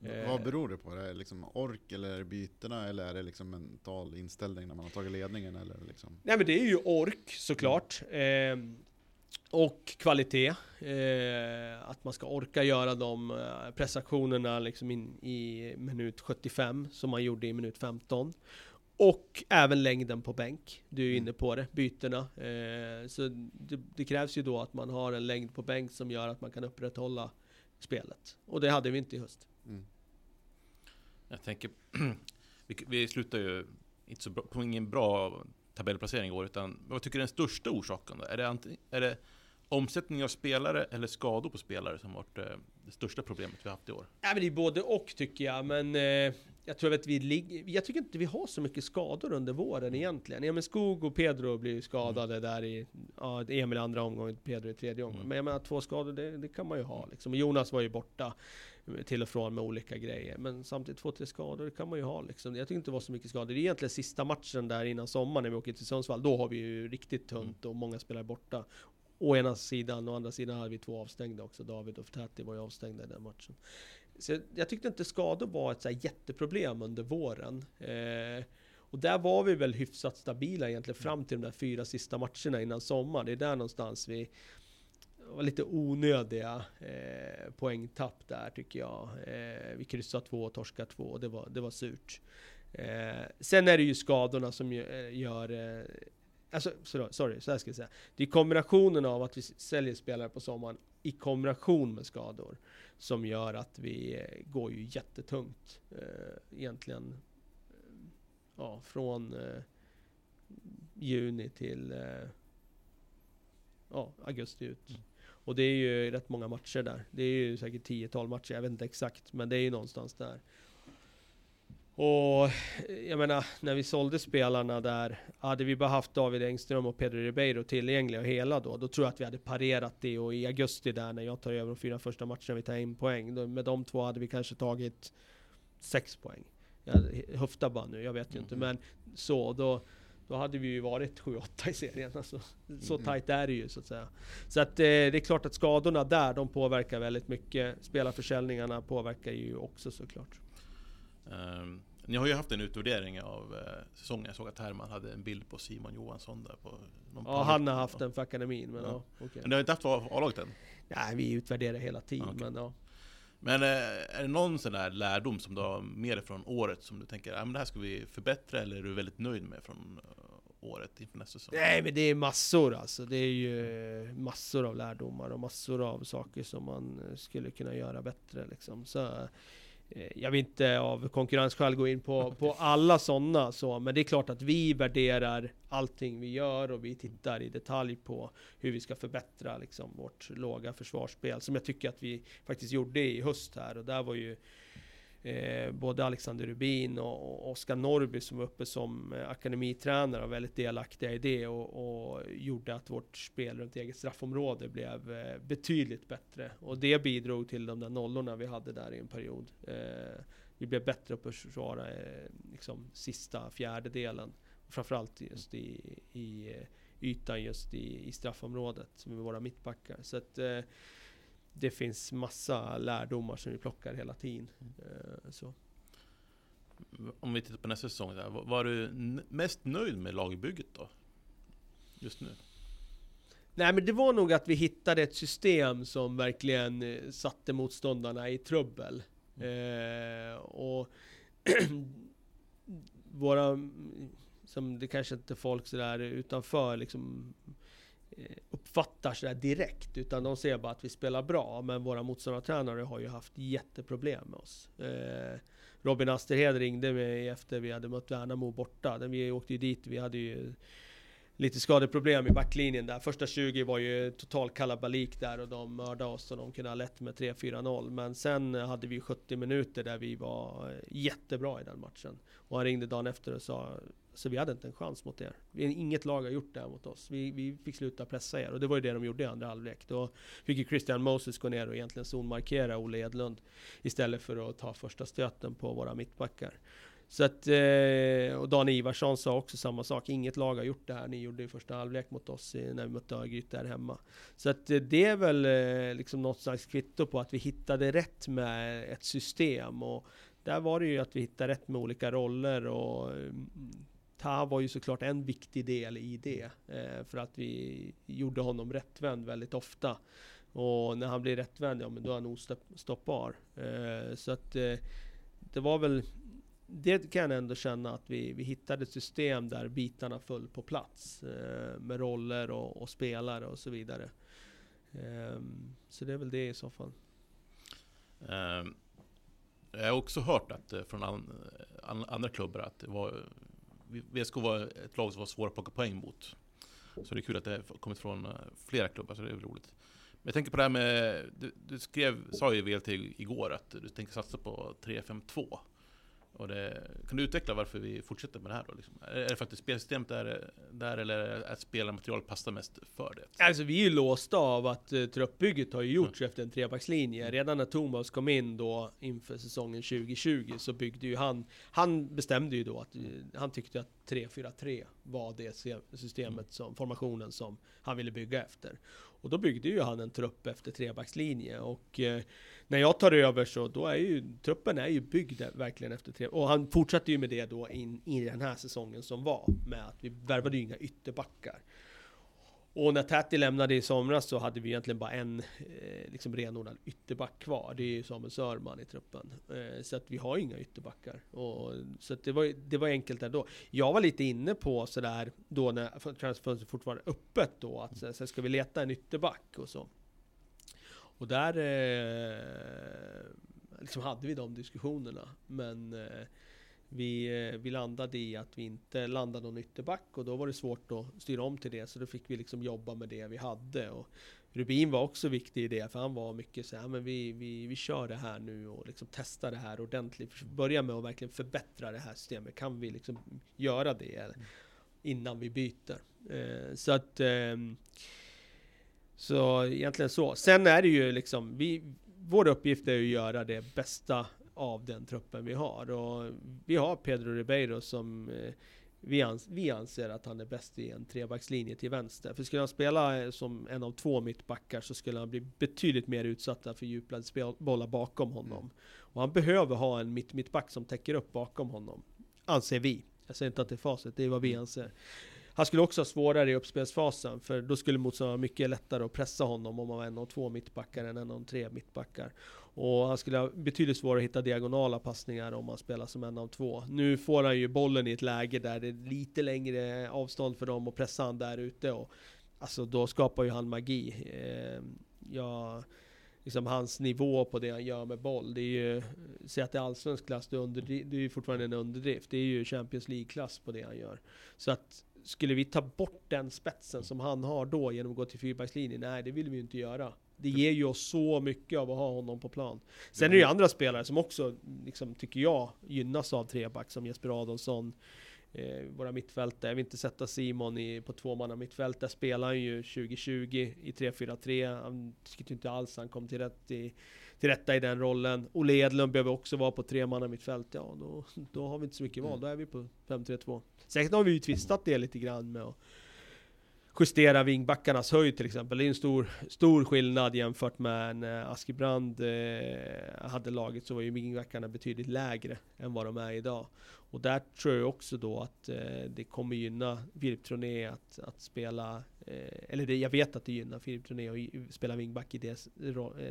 Eh. Vad beror det på? Är det liksom ork eller är det bytena eller är det liksom mental inställning när man har tagit ledningen? Eller liksom? Nej men det är ju ork såklart. Mm. Eh, och kvalitet. Eh, att man ska orka göra de eh, prestationerna liksom in i minut 75 som man gjorde i minut 15. Och även längden på bänk. Du är mm. inne på det, bytena. Eh, så det, det, krävs ju då att man har en längd på bänk som gör att man kan upprätthålla spelet. Och det hade vi inte i höst. Mm. Jag tänker, vi, vi slutar ju inte så bra, på ingen bra tabellplacering i år, utan vad tycker du är den största orsaken? Då? Är det, är det omsättning av spelare eller skador på spelare som varit eh, det största problemet vi haft i år? Ja, men det är både och tycker jag, men eh, jag tror att vi ligger... Jag tycker inte vi har så mycket skador under våren egentligen. Emil Skog och Pedro blir skadade mm. där i... Ja, Emil andra omgången, Pedro i tredje omgången. Mm. Men jag menar, två skador, det, det, kan man ju ha liksom. Jonas var ju borta till och från med olika grejer. Men samtidigt två, tre skador kan man ju ha liksom. Jag tycker inte det var så mycket skador. Det är egentligen sista matchen där innan sommaren när vi åker till Sundsvall. Då har vi ju riktigt tunt och många spelare borta å ena sidan, och å andra sidan hade vi två avstängda också. David och Ftati var ju avstängda i den matchen. Så jag, tyckte inte skador var ett så jätteproblem under våren. Eh, och där var vi väl hyfsat stabila egentligen fram till de där fyra sista matcherna innan sommaren. Det är där någonstans vi var lite onödiga eh, poängtapp där tycker jag. Eh, vi kryssade två och torskade två och det var, det var surt. Eh, sen är det ju skadorna som eh, gör, eh, Alltså, sorry, så här ska jag säga. Det är kombinationen av att vi säljer spelare på sommaren i kombination med skador som gör att vi eh, går ju jättetungt. Eh, egentligen ja, från eh, juni till eh, ja, augusti ut. Mm. Och det är ju rätt många matcher där. Det är ju säkert 10-12 matcher, jag vet inte exakt, men det är ju någonstans där. Och jag menar, när vi sålde spelarna där, hade vi bara haft David Engström och Pedro Ribeiro tillgängliga och hela då, då tror jag att vi hade parerat det och i augusti där när jag tar över de fyra första matcherna vi tar in poäng, då, med de två hade vi kanske tagit sex poäng. Jag höftar bara nu, jag vet ju mm. inte, men så då då hade vi ju varit 7-8 i serien. Alltså, så mm. tajt är det ju så att säga. Så att eh, det är klart att skadorna där, de påverkar väldigt mycket. Spelarförsäljningarna påverkar ju också såklart. Um, Ni har ju haft en utvärdering av eh, säsongen. Jag såg att Herman hade en bild på Simon Johansson där på någon Ja, han har haft den för akademin, men ja, Ja. okej. Men ni har inte haft A-laget än? Nej, vi utvärderar hela tiden, Okej. men ja. Men eh, är det någon sån där lärdom som du har med dig från året som du tänker, ja men det här ska vi förbättra eller är du väldigt nöjd med från eh, året inför nästa säsong? Nej men det är massor alltså. Det är ju massor av lärdomar och massor av saker som man eh, skulle kunna göra bättre liksom. Så, eh, jag vill inte av konkurrensskäl gå in på, på alla sådana så, men det är klart att vi värderar allting vi gör och vi tittar i detalj på hur vi ska förbättra liksom, vårt låga försvarsspel, som jag tycker att vi faktiskt gjorde i höst här. Och där var ju Eh, både Alexander Rubin och, och Oskar Norrby som var uppe som eh, akademitränare var väldigt delaktiga i det och, och gjorde att vårt spel runt eget straffområde blev eh, betydligt bättre. Och det bidrog till de där nollorna vi hade där i en period. Eh, vi blev bättre på att försvara eh, liksom, sista fjärdedelen. Framförallt just i, i eh, ytan just i, i straffområdet med våra mittbackar. Så att, eh, det finns massa lärdomar som vi plockar hela tiden. Eh, Så. Om vi tittar på nästa säsong, där, var- du mest nöjd med lagbygget då? Just nu? Nej men det var nog att vi hittade ett system som verkligen eh, satte motståndarna i trubbel. Eh, och våra, som det kanske inte folk sådär utanför liksom Eh, uppfattar sådär direkt, utan de ser bara att vi spelar bra. Men våra motståndartränare har ju haft jätteproblem med oss. Eh, Robin Asterhed ringde mig efter vi hade mött Värnamo borta. Vi åkte ju dit, vi hade ju lite skadeproblem i backlinjen där. Första 20 var ju total kalabalik där och de mördade oss och de kunde ha lett med 3-4-0. Men sen hade vi 70 minuter där vi var eh, jättebra i den matchen. Och han ringde dagen efter och sa så vi hade inte en chans mot er. Inget lag har gjort det här mot oss. Vi, vi fick sluta pressa er. Och det var ju det de gjorde i andra halvlek. Då fick ju Christian Moses gå ner och egentligen zonmarkera Olle Edlund. Istället för att ta första stöten på våra mittbackar. Så att, eh, och Dan Ivarsson sa också samma sak. Inget lag har gjort det här ni gjorde i första halvlek mot oss när vi mötte Örgryte där hemma. Så att eh, det är väl eh, liksom något slags kvitto på att vi hittade rätt med ett system. Och där var det ju att vi hittade rätt med olika roller. Och mm, Taha var ju såklart en viktig del i det. Eh, för att vi gjorde honom rättvänd väldigt ofta. Och när han blir rättvänd, ja men då är han ostoppbar. Eh, så att eh, det var väl det kan jag ändå känna att vi, vi hittade ett system där bitarna föll på plats. Eh, med roller och, och spelare och så vidare. Ehm, så det är väl det i så fall. Ehm, jag har också hört att eh, från an, eh, an, andra klubbar att det var, VSK var ett lag som var svårt att plocka poäng mot. Så det är kul att det har kommit från eh, flera klubbar, så det är väl roligt. Men jag tänker på det här med, du, du skrev, sa ju VLT igår att du tänker satsa på 3-5-2. Och det, kan du utveckla varför vi fortsätter med det här då? Liksom? Är det för att spelsystemet är där eller det att spelarmaterial passar mest för det? Alltså vi är ju låsta av att uh, truppbygget har ju gjorts efter en trebackslinje. Redan när Thomas kom in då inför säsongen 2020 så byggde ju han, han bestämde ju då att uh, han tyckte att 3-4-3 var det systemet, som, formationen som han ville bygga efter. Och då byggde ju han en trupp efter trebackslinje och eh, när jag tar över så då är ju truppen är ju byggd verkligen efter tre och han fortsatte ju med det då in i den här säsongen som var med att vi värvade ju inga ytterbackar. Och när Täti lämnade i somras så hade vi egentligen bara en eh, liksom renodlad ytterback kvar. Det är ju Samuel Sörman i truppen. Eh, så att vi har inga ytterbackar. Och, så att det, var, det var enkelt ändå. Jag var lite inne på sådär då när transferfönstret fortfarande är öppet då att så, så ska vi leta en ytterback och så. Och där eh, liksom hade vi de diskussionerna. Men eh, vi, eh, vi landade i att vi inte landade någon ytterback och då var det svårt att styra om till det. Så då fick vi liksom jobba med det vi hade. Och Rubin var också viktig i det, för han var mycket så här, men vi, vi, vi kör det här nu och liksom testar det här ordentligt. Börja med att verkligen förbättra det här systemet. Kan vi liksom göra det innan vi byter? Eh, så att ehm, så egentligen så. Sen är det ju liksom, vi, vår uppgift är att göra det bästa av den truppen vi har. Och vi har Pedro Ribeiro som eh, vi, ans vi anser att han är bäst i en trebackslinje till vänster. För skulle han spela eh, som en av två mittbackar så skulle han bli betydligt mer utsatt för djuplade bollar bakom honom. Mm. Och han behöver ha en mitt-mittback som täcker upp bakom honom. Anser vi. Jag säger inte att det är facit, det är vad vi mm. anser. Han skulle också ha svårare i uppspelsfasen, för då skulle motståndarna mycket lättare att pressa honom om han var en av två mittbackar än en av tre mittbackar. Och han skulle ha betydligt svårare att hitta diagonala passningar om han spelar som en av två. Nu får han ju bollen i ett läge där det är lite längre avstånd för dem att pressa han där ute. Och, alltså då skapar ju han magi. Eh, ja, liksom hans nivå på det han gör med boll. Det är ju, säg att det är allsvensk klass, det är, under, det är ju fortfarande en underdrift. Det är ju Champions League-klass på det han gör. Så att skulle vi ta bort den spetsen som han har då genom att gå till fyrbackslinjen? Nej, det vill vi ju inte göra. Det ger ju oss så mycket av att ha honom på plan. Sen är det ju andra spelare som också, liksom, tycker jag, gynnas av treback, som Jesper Adolfsson, eh, våra mittfältare. Jag vill inte sätta Simon i, på två manna mittfält. Där spelar han ju 2020 i 3-4-3. Han tyckte inte alls han kom till, rätt i, till rätta i den rollen. Olle Edlund behöver också vara på tre manna mittfält. Ja, då, då har vi inte så mycket val. Mm. Då är vi på 5-3-2. Säkert har vi ju tvistat det lite grann med att justera vingbackarnas höjd till exempel. Det är en stor, stor skillnad jämfört med när Askebrand eh, hade laget så var ju vingbackarna betydligt lägre än vad de är idag. Och där tror jag också då att eh, det kommer gynna Filip Troné att, att spela, eller det, jag vet att det gynnar Filip Troné att spela wingback i den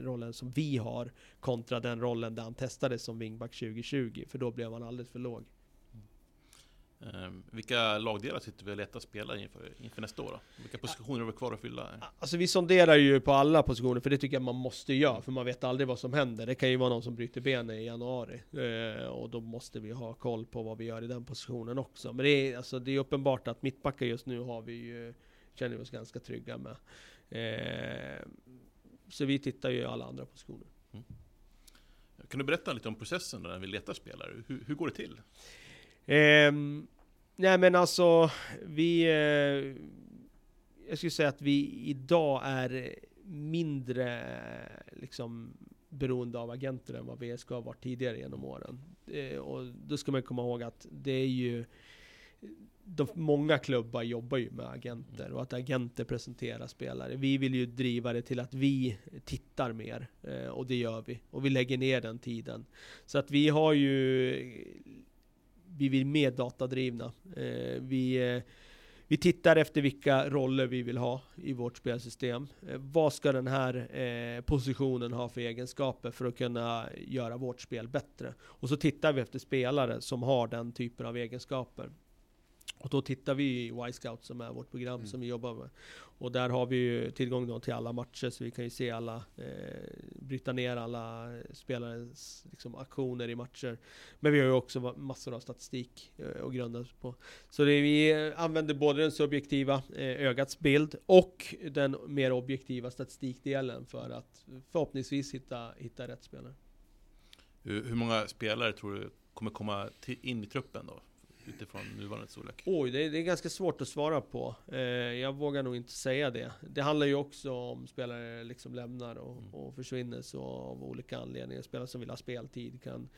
rollen som vi har kontra den rollen där han testades som wingback 2020, för då blev han alldeles för låg. Um, vilka lagdelar sitter vi och letar spelare inför, inför nästa år? Då? Vilka positioner har vi kvar att fylla? Alltså vi sonderar ju på alla positioner, för det tycker jag man måste göra, för man vet aldrig vad som händer. Det kan ju vara någon som bryter benet i januari, uh, och då måste vi ha koll på vad vi gör i den positionen också. Men det är, alltså, det är uppenbart att mittbackar just nu har vi ju, känner vi oss ganska trygga med. Uh, så vi tittar ju i alla andra positioner. Mm. Kan du berätta lite om processen när vi letar spelare? Hur, hur går det till? Eh, nej men alltså, vi... Eh, jag skulle säga att vi idag är mindre liksom beroende av agenter än vad VSK har varit tidigare genom åren. Eh, och då ska man komma ihåg att det är ju de, många klubbar jobbar ju med agenter och att agenter presenterar spelare. Vi vill ju driva det till att vi tittar mer eh, och det gör vi. Och vi lägger ner den tiden. Så att vi har ju vi vill mer datadrivna. Eh, vi, eh, vi tittar efter vilka roller vi vill ha i vårt spelsystem. Eh, vad ska den här eh, positionen ha för egenskaper för att kunna göra vårt spel bättre? Och så tittar vi efter spelare som har den typen av egenskaper. Och då tittar vi i Y-scout som är vårt program mm. som vi jobbar med. Och där har vi ju tillgång då till alla matcher så vi kan ju se alla, eh, bryta ner alla spelares liksom, aktioner i matcher. Men vi har ju också massor av statistik eh, att grunda på. Så det, vi använder både den subjektiva eh, ögats bild och den mer objektiva statistikdelen för att förhoppningsvis hitta, hitta rätt spelare. Hur, hur många spelare tror du kommer komma till, in i truppen då? Utifrån nuvarande storlek? Oj, det är, det är, ganska svårt att svara på. Eh, jag vågar nog inte säga det. Det handlar ju också om spelare liksom lämnar och, mm. och försvinner så av olika anledningar. Spelare som vill ha speltid kan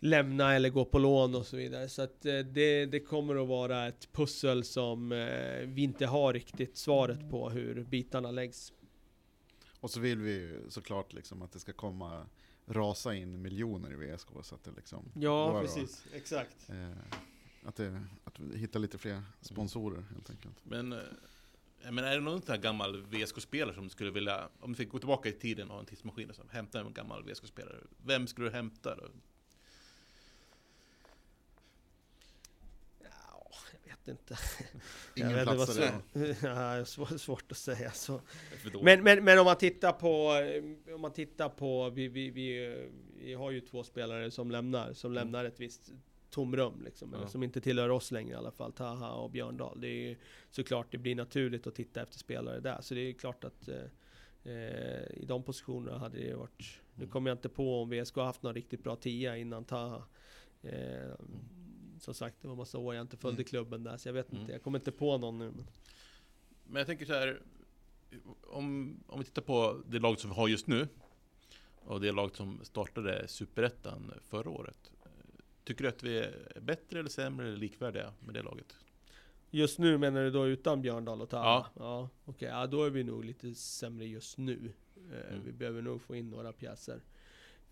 lämna eller gå på lån och så vidare. Så att eh, det, det kommer att vara ett pussel som eh, vi inte har riktigt svaret på hur bitarna läggs. Och så vill vi såklart liksom att det ska komma rasa in miljoner i VSK. Så att det liksom ja, precis. Då, Exakt. Eh, att, det, att hitta lite fler sponsorer helt enkelt. Men, eh, men är det någon sån här gammal VSK-spelare som du skulle vilja, om du fick gå tillbaka i tiden och ha en tidsmaskin och så, hämta en gammal VSK-spelare. Vem skulle du hämta då? Inte. Ingen jag vet, plats det ja, svårt att säga så. Men, men, men om man tittar på, om man tittar på, vi, vi, vi, vi har ju två spelare som lämnar, som mm. lämnar ett visst tomrum liksom, ja. som inte tillhör oss längre i alla fall, Taha och Björndal. Det är ju såklart, det blir naturligt att titta efter spelare där, så det är klart att eh, eh i de positionerna hade det varit, mm. nu kommer jag inte på om VSK haft någon riktigt bra tia innan Taha. Eh, mm som sagt, det var massa år jag inte följde mm. klubben där, så jag vet inte. Mm. Jag kommer inte på någon nu. Men, men jag tänker så här, om, om vi tittar på det lag som vi har just nu, och det lag som startade Superettan förra året. Tycker du att vi är bättre eller sämre eller likvärdiga med det laget? Just nu menar du då utan Björndal och Tara? Ja. ja Okej, ja, då är vi nog lite sämre just nu. Eh, Mm. Vi behöver nog få in några pjäser.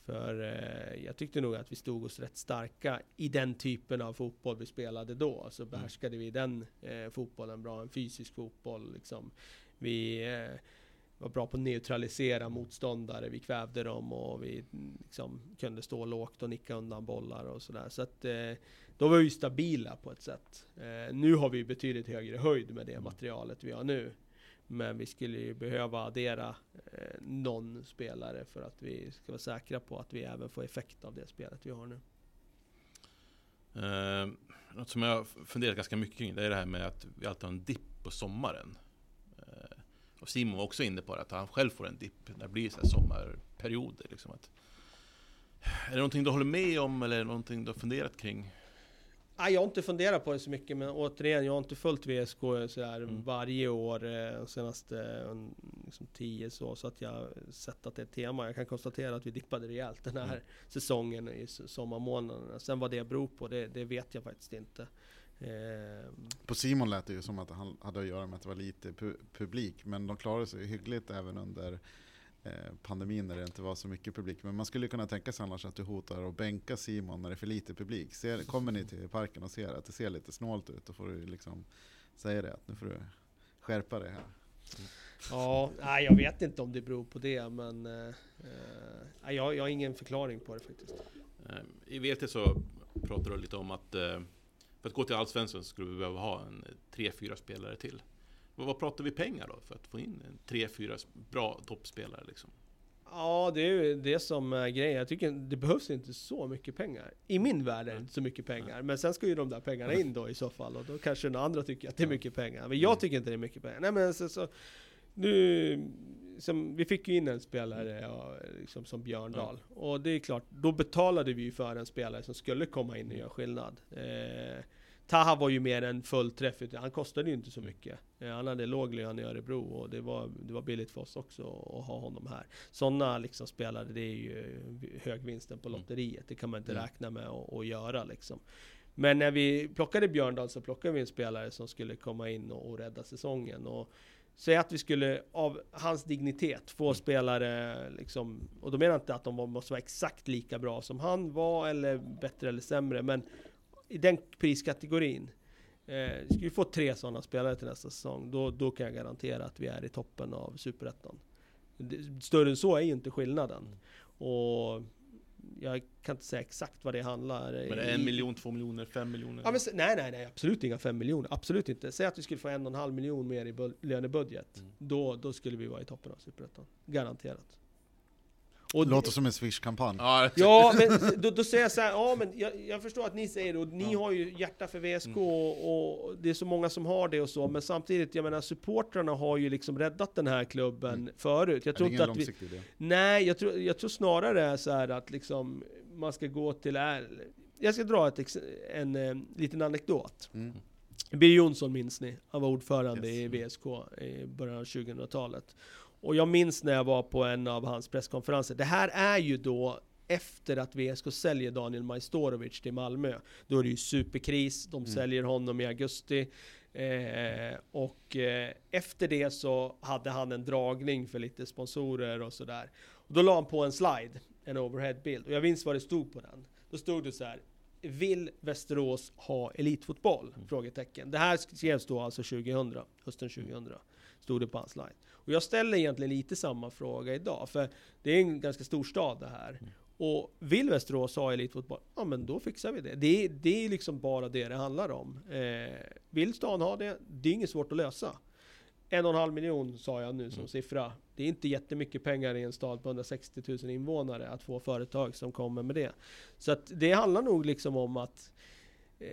För eh, jag tyckte nog att vi stod oss rätt starka i den typen av fotboll vi spelade då. Så behärskade vi den eh, fotbollen bra, en fysisk fotboll liksom. Vi eh, var bra på att neutralisera motståndare, vi kvävde dem och vi mm, liksom, kunde stå lågt och nicka undan bollar och sådär. Så att eh, då var vi stabila på ett sätt. Eh, nu har vi betydligt högre höjd med det materialet vi har nu. Men vi skulle ju behöva addera eh, någon spelare för att vi ska vara säkra på att vi även får effekt av det spelet vi har nu. Eh, något som jag funderat ganska mycket kring, det är det här med att vi alltid har en dipp på sommaren. Eh, och Simon var också inne på det, att han själv får en dipp när det blir så här sommarperioder. Liksom att, är det någonting du håller med om eller någonting du har funderat kring? Jag har inte funderat på det så mycket, men återigen, jag har inte följt VSK sådär Mm. varje år eh, senaste eh, liksom, tio så, så att jag sett att det är ett tema. Jag kan konstatera att vi dippade rejält den här Mm. säsongen i sommarmånaderna. Sen vad det beror på, det, det vet jag faktiskt inte. Eh, På Simon lät det ju som att han hade att göra med att det var lite pu- publik, men de klarade sig hyggligt även under pandemin när det inte var så mycket publik. Men man skulle kunna tänka sig annars att du hotar att bänka Simon när det är för lite publik. Ser, kommer ni till parken och ser att det ser lite snålt ut, då får du liksom säga det att nu får du skärpa dig här. Ja, nej, jag vet inte om det beror på det, men eh, eh, jag, jag har ingen förklaring på det faktiskt. Eh, I VT så pratar du lite om att eh, för att gå till Allsvenskan så skulle vi behöva ha en eh, tre, fyra spelare till. Vad, vad pratar vi pengar då för att få in tre, fyra bra toppspelare liksom? Ja, det är ju det som är grejen. Jag tycker det behövs inte så mycket pengar. I min värld är det inte så mycket pengar. Men sen ska ju de där pengarna in då i så fall. Och då kanske den andra tycker att det är mycket pengar. Men jag tycker inte det är mycket pengar. Nej men så, så nu, som, vi fick ju in en spelare ja, liksom som Björndal. Och det är klart, då betalade vi ju för en spelare som skulle komma in och göra skillnad. Eh, Taha var ju mer en fullträff, han kostade ju inte så mycket. Eh, Han hade låg lön i Örebro och det var, det var billigt för oss också att ha honom här. Sådana liksom spelare, det är ju högvinsten på Mm. lotteriet. Det kan man inte Mm. räkna med att, att göra liksom. Men när vi plockade Björndal så plockade vi en spelare som skulle komma in och, och rädda säsongen. Och Säg att vi skulle, av hans dignitet, få Mm. spelare liksom, och då menar jag inte att de var- måste vara exakt lika bra som han var, eller bättre eller sämre, men i den priskategorin. Eh, ska vi få tre sådana spelare till nästa säsong, då, då kan jag garantera att vi är i toppen av Superettan. Större än så är ju inte skillnaden. Och jag kan inte säga exakt vad det handlar Men är det i- en miljon, två miljoner, fem miljoner? Ja, men, nej, nej, nej, absolut inga fem miljoner. Absolut inte. Säg att vi skulle få en och en halv miljon mer i bu- lönebudget. Mm. Då, då skulle vi vara i toppen av Superettan. Garanterat. Och Låter som en Swish-kampanj. Ja. Ja, men då, då säger jag så här, ja men jag, jag förstår att ni säger det, och ni Ja. har ju hjärta för VSK Mm. och, och det är så många som har det och så, men samtidigt, jag menar supportrarna har ju liksom räddat den här klubben Mm. förut. Jag tror ingen inte att vi, idé. Nej, jag tror, jag tror snarare så här att liksom man ska gå till... är- Jag ska dra ett, ex- en eh, liten anekdot. Mm. Birger Jonsson minns ni? Han var ordförande Yes. i VSK i början av 2000-talet. Och jag minns när jag var på en av hans presskonferenser. Det här är ju då efter att VSK säljer Daniel Majstorovic till Malmö. Då är det ju superkris, de Mm. säljer honom i augusti. Eh, och eh, efter det så hade han en dragning för lite sponsorer och sådär. Och då la han på en slide, en overheadbild. Och jag minns vad det stod på den. Då stod det så här. Vill Västerås ha elitfotboll? Frågetecken. Det här skrevs då alltså 2000, hösten 2000. Stod det på hans slide. Och jag ställer egentligen lite samma fråga idag, för det är en ganska stor stad det här. Och vill Västerås ha elitfotboll? Ja men då fixar vi det. Det är, det är liksom bara det det handlar om. Eh, vill stan ha det? Det är inget svårt att lösa. En och en halv miljon sa jag nu som Mm. siffra. Det är inte jättemycket pengar i en stad på 160 000 invånare att få företag som kommer med det. Så att det handlar nog liksom om att eh,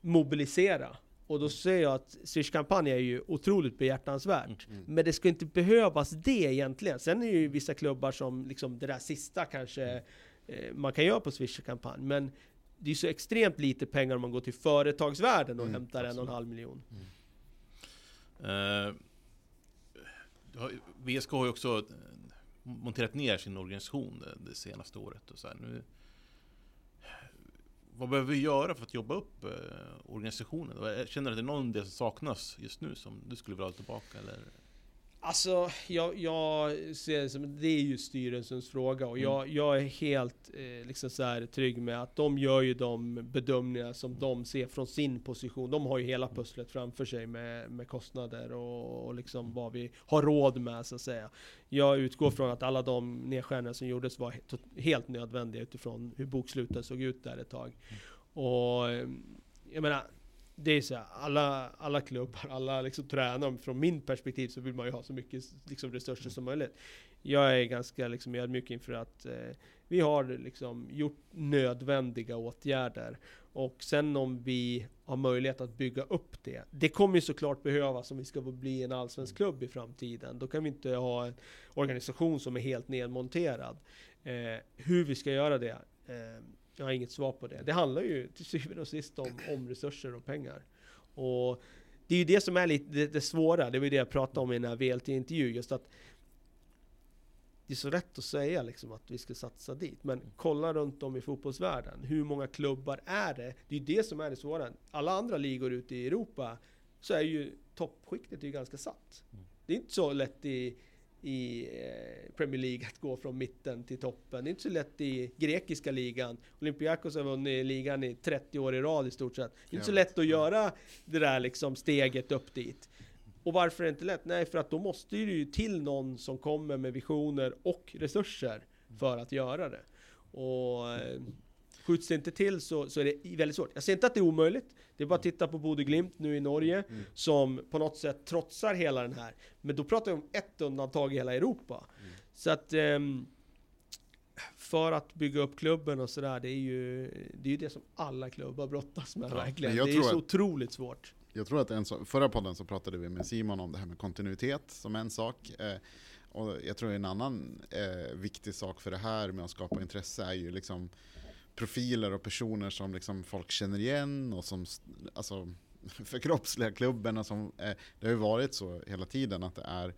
mobilisera. Och då säger jag att Swish-kampanj är ju otroligt behjärtansvärt. Mm. Men det ska inte behövas det egentligen. Sen är det ju vissa klubbar som liksom det där sista kanske eh, man kan göra på Swish-kampanj. Men det är så extremt lite pengar om man går till företagsvärlden och Mm, hämtar en och en halv miljon. Eh, du har- VSK har ju också eh, monterat ner sin organisation det, det senaste året. Och så här. Nu, vad behöver vi göra för att jobba upp eh, organisationen? Känner du att det är någon del som saknas just nu som du skulle vilja ha tillbaka? Eller? Alltså, jag, jag ser det som, det är ju styrelsens fråga och jag, Mm. jag är helt eh, liksom så här, trygg med att de gör ju de bedömningar som de ser från sin position. De har ju hela pusslet framför sig med, med kostnader och, och liksom vad vi har råd med så att säga. Jag utgår från att alla de nedskärningar som gjordes var he- helt nödvändiga utifrån hur boksluten såg ut där ett tag. Och eh, jag menar, det är så här, alla, alla klubbar, alla liksom tränare, från min perspektiv så vill man ju ha så mycket liksom, resurser som möjligt. Jag är ganska liksom, ödmjuk inför att eh, vi har liksom, gjort nödvändiga åtgärder. Och sen om vi har möjlighet att bygga upp det. Det kommer ju såklart behövas om vi ska bli en allsvensk klubb i framtiden. Då kan vi inte ha en organisation som är helt nedmonterad. Eh, hur vi ska göra det, eh, jag har inget svar på det. Det handlar ju till syvende och sist om, om resurser och pengar. Och det är ju det som är lite det, det svåra, det var ju det jag pratade om i den här VLT-intervjun, just att det är så rätt att säga liksom att vi ska satsa dit, men kolla runt om i fotbollsvärlden. Hur många klubbar är det? Det är ju det som är det svåra. Alla andra ligor ute i Europa så är ju toppskiktet ju ganska satt. Det är inte så lätt i, i eh, Premier League att gå från mitten till toppen. Det är inte så lätt i grekiska ligan. Olympiakos har vunnit ligan i 30 år i rad i stort sett. Det är inte så lätt att göra det där liksom steget upp dit. Och varför är det inte lätt? Nej, för att då måste det ju till någon som kommer med visioner och resurser för att göra det. Och eh, skjuts det inte till så, så är det väldigt svårt. Jag säger inte att det är omöjligt. Det är bara att titta på Bodø Glimt nu i Norge som på något sätt trotsar hela den här. Men då pratar vi om ett undantag i hela Europa. Så att ehm, för att bygga upp klubben och sådär, det är ju det, är ju det som alla klubbar brottas med Ja, verkligen. Det är så att- otroligt svårt. Jag tror att en så, förra podden så pratade vi med Simon om det här med kontinuitet som en sak. Eh, och jag tror en annan eh, viktig sak för det här med att skapa intresse är ju liksom profiler och personer som liksom folk känner igen och som alltså, förkroppsligar klubben. Och som, eh, det har ju varit så hela tiden att det är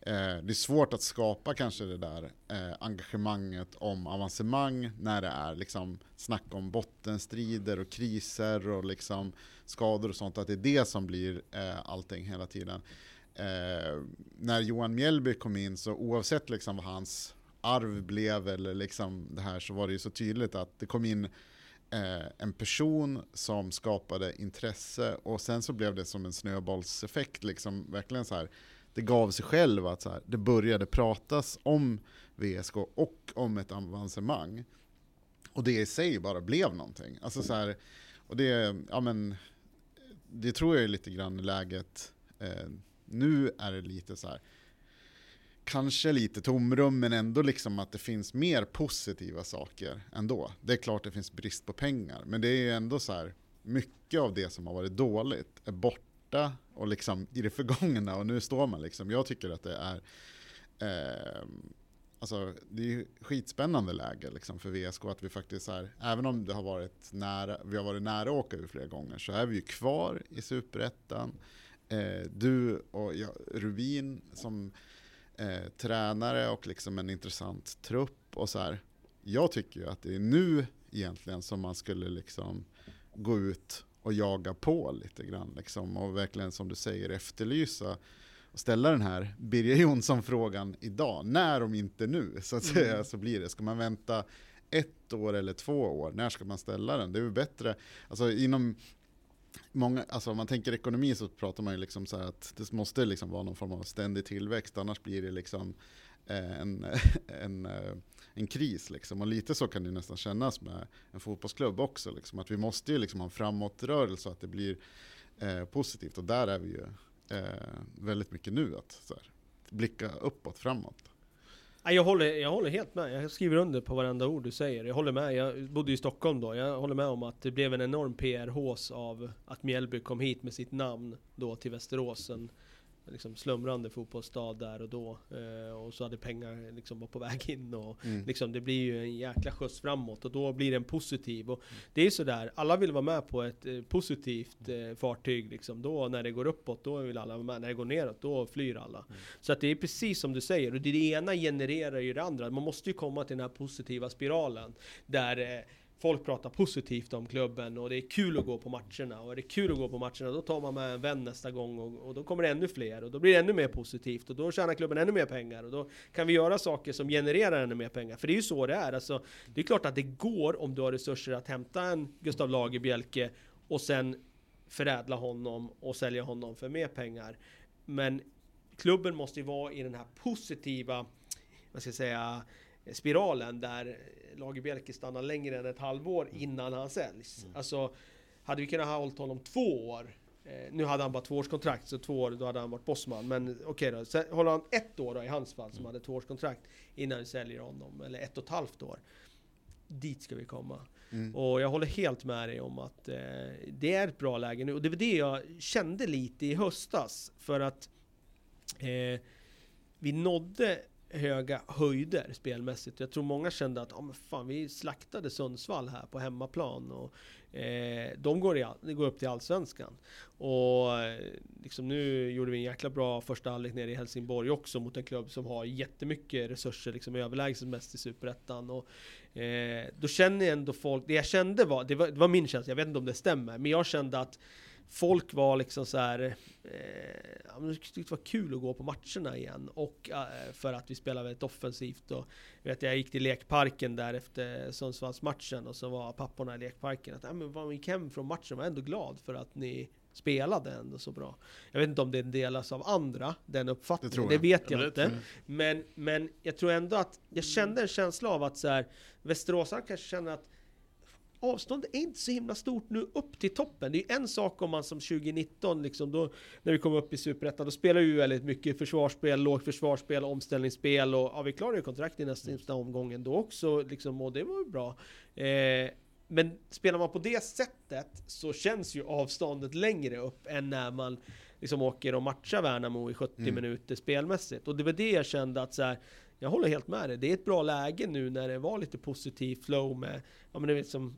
eh, det är svårt att skapa kanske det där eh, engagemanget om avancemang när det är liksom snack om bottenstrider och kriser och liksom skador och sånt, att det är det som blir eh, allting hela tiden. Eh, när Johan Mjällby kom in så oavsett liksom vad hans arv blev eller liksom det här så var det ju så tydligt att det kom in eh, en person som skapade intresse och sen så blev det som en snöbollseffekt liksom verkligen så här det gav sig själv att så här, det började pratas om VSK och om ett avancemang. Och det i sig bara blev någonting. Alltså så här, och det, ja men, det tror jag är lite grann läget. Eh, nu är det lite så här, kanske lite tomrum men ändå liksom att det finns mer positiva saker ändå. Det är klart det finns brist på pengar men det är ju ändå så här, mycket av det som har varit dåligt är borta och liksom i det förgångna och nu står man liksom, jag tycker att det är eh, Alltså det är ju skitspännande läge liksom för VSK att vi faktiskt är, även om det har varit nära, vi har varit nära att åka ur flera gånger så är vi ju kvar i Superettan. Eh, du och jag, Rubin som eh, tränare och liksom en intressant trupp och så här. Jag tycker ju att det är nu egentligen som man skulle liksom gå ut och jaga på lite grann liksom och verkligen som du säger efterlysa och ställa den här Birger Jonsson-frågan idag. När om inte nu så att säga Mm. så blir det. Ska man vänta ett år eller två år? När ska man ställa den? Det är ju bättre, alltså inom Många, alltså om man tänker ekonomi så pratar man ju liksom så här att det måste liksom vara någon form av ständig tillväxt annars blir det liksom eh, en, en, eh, en kris liksom. Och lite så kan det nästan kännas med en fotbollsklubb också. Liksom. Att vi måste ju liksom ha en framåtrörelse så att det blir eh, positivt. Och där är vi ju eh, väldigt mycket nu. Att så här, blicka uppåt, framåt. Jag håller, jag håller helt med. Jag skriver under på varenda ord du säger. Jag håller med. Jag bodde i Stockholm då. Jag håller med om att det blev en enorm PR-hås av att Mjällby kom hit med sitt namn då till Västerås. En liksom slumrande fotbollsstad där och då. Eh, och så hade pengar liksom var på väg in och Mm. liksom det blir ju en jäkla skjuts framåt och då blir det en positiv. Och det är ju sådär, alla vill vara med på ett eh, positivt eh, fartyg liksom. Då när det går uppåt, då vill alla vara med. När det går neråt, då flyr alla. Så att det är precis som du säger, och det, det ena genererar ju det andra. Man måste ju komma till den här positiva spiralen där eh, folk pratar positivt om klubben och det är kul att gå på matcherna. Och är det kul att gå på matcherna, då tar man med en vän nästa gång och, och då kommer det ännu fler och då blir det ännu mer positivt och då tjänar klubben ännu mer pengar och då kan vi göra saker som genererar ännu mer pengar. För det är ju så det är. Alltså, det är klart att det går om du har resurser att hämta en Gustav Lagerbielke och sen förädla honom och sälja honom för mer pengar. Men klubben måste ju vara i den här positiva, vad ska jag säga, spiralen där Lagerbielke stannar längre än ett halvår innan han säljs. Mm. Alltså, hade vi kunnat ha hållit honom två år eh, nu hade han bara tvåårskontrakt, så två år då hade han varit bossman. Men okej okay då, så håller han ett år då i hans fall som mm. hade tvåårskontrakt innan vi säljer honom, eller ett och ett halvt år. Dit ska vi komma. Mm. Och jag håller helt med dig om att eh, det är ett bra läge nu. Och det var det jag kände lite i höstas. För att eh, vi nådde höga höjder spelmässigt. Jag tror många kände att, ja men fan vi slaktade Sundsvall här på hemmaplan. Och, eh, de går, i, de går upp till Allsvenskan. Och eh, liksom nu gjorde vi en jäkla bra första halvlek nere i Helsingborg också mot en klubb som har jättemycket resurser, liksom överlägset mest i Superettan. Och, eh, då känner jag ändå folk, det jag kände var, det var, det var min känsla, jag vet inte om det stämmer, men jag kände att folk var liksom så här, eh, de tyckte det var kul att gå på matcherna igen. Och eh, för att vi spelade väldigt offensivt. Och, vet, jag gick till lekparken där efter Sundsvallsmatchen och så var papporna i lekparken. Att, ja, men man gick hem från matchen var ändå glad för att ni spelade ändå så bra. Jag vet inte om det delas av andra, den uppfattningen. Det, det vet jag, jag inte. Men, men jag tror ändå att jag kände en känsla av att så här, Västeråsarna kanske känner att avståndet är inte så himla stort nu upp till toppen. Det är en sak om man som 2019, liksom då, när vi kom upp i Superettan, då spelar vi ju väldigt mycket försvarsspel, lågt försvarsspel, omställningsspel och ja, vi klarade ju kontrakt i nästa, nästa omgången då också, liksom, och det var ju bra. Eh, men spelar man på det sättet så känns ju avståndet längre upp än när man liksom åker och matchar Värnamo i 70 mm. minuter spelmässigt. Och det var det jag kände att så här, jag håller helt med dig. Det är ett bra läge nu när det var lite positivt flow med, ja men du vet som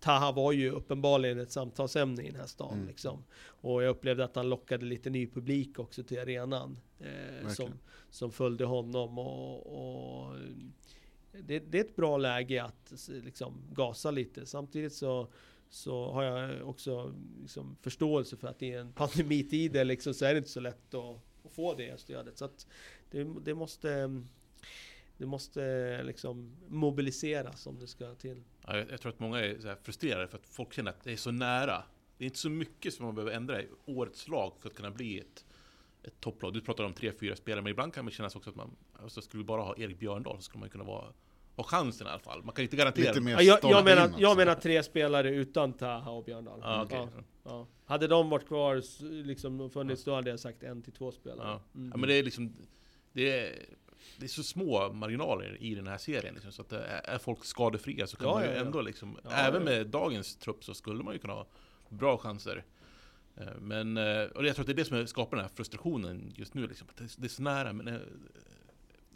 Taha var ju uppenbarligen ett samtalsämne i den här stan. Mm. Liksom. Och jag upplevde att han lockade lite ny publik också till arenan. Eh, som, som följde honom. Och, och det, det, är ett bra läge att liksom, gasa lite. Samtidigt så, så har jag också liksom, förståelse för att i en pandemitid liksom, så är det inte så lätt att, att få det stödet. Så att det, det måste det måste liksom mobiliseras om det ska till. Ja, jag, jag tror att många är frustrerade för att folk känner att det är så nära. Det är inte så mycket som man behöver ändra i årets lag för att kunna bli ett, ett topplag. Du pratar om tre, fyra spelare, men ibland kan det kännas också att man, alltså skulle vi bara ha Erik Björndal så skulle man kunna vara ha chansen i alla fall. Man kan inte garantera. Lite mer ja, jag, jag, menar, jag menar tre spelare utan Taha och Björndal. Ah, okay. ja, ja. Hade de varit kvar, liksom funnits, då hade jag sagt en till två spelare. Ja. Mm. ja men det är liksom... Det är, det är så små marginaler i den här serien. Liksom, så att eh, är folk skadefria så kan ja, man ju ja, ändå liksom, även med dagens trupp så skulle man ju kunna ha bra chanser. Eh, men, eh, och jag tror att det är det som skapar den här frustrationen just nu. Liksom, det är så nära, men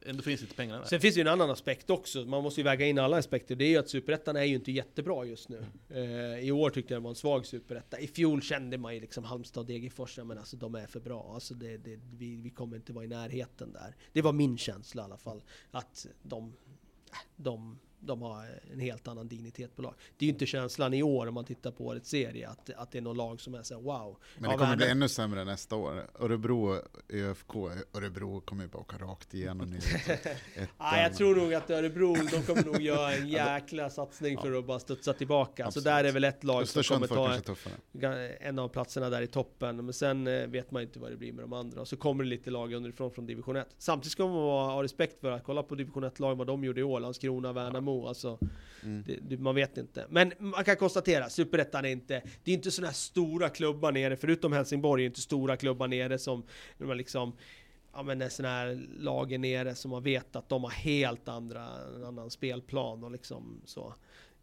ändå finns inte pengarna där. Sen finns det ju en annan aspekt också. Man måste ju väga in alla aspekter. Det är ju att Superettan är ju inte jättebra just nu. Eh, I år tyckte jag det var en svag Superetta. I fjol kände man ju liksom Halmstad och Degerfors, men alltså de är för bra. Alltså det, det, vi, vi kommer inte vara i närheten där. Det var min känsla i alla fall. Att de, eh, de de har en helt annan dignitet på lag. Det är ju inte känslan i år om man tittar på årets serie att, att det är någon lag som är så wow. Men det kommer bli ännu sämre nästa år. Örebro, ÖFK, Örebro kommer ju bara åka rakt igenom. Ett, ja, jag tror nog att Örebro, de kommer nog göra en jäkla satsning för att bara studsa tillbaka. Absolut. Så där är väl ett lag som kommer ta en av platserna där i toppen. Men sen eh, vet man inte vad det blir med de andra. Och så kommer det lite lag underifrån från division 1. Samtidigt ska man ha respekt för att kolla på division 1-lag, vad de gjorde i år. Landskrona, Värnamo, Alltså, mm. det, man vet inte. Men man kan konstatera, Superettan är inte, det är inte sådana här stora klubbar nere, förutom Helsingborg, är inte stora klubbar nere som, man liksom, ja men är sådana här lagen nere som man vet att de har helt andra, en annan spelplan och liksom så.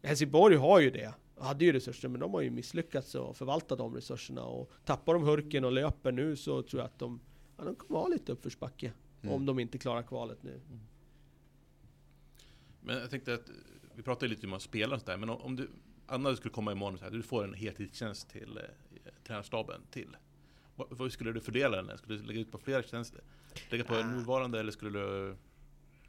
Helsingborg har ju det, hade ju resurser, men de har ju misslyckats att förvalta de resurserna och tappar de hurken och löper nu så tror jag att de, ja, de kommer ha lite uppförsbacke. Mm. Om de inte klarar kvalet nu. Mm. Men jag tänkte att, vi pratade lite om att spela och sådär, men om du, Anna skulle komma imorgon och här, du får en heltidstjänst till eh, tränarstaben till. Vad, skulle du fördela den? Skulle du lägga ut på flera tjänster? Lägga på ah. nuvarande eller skulle du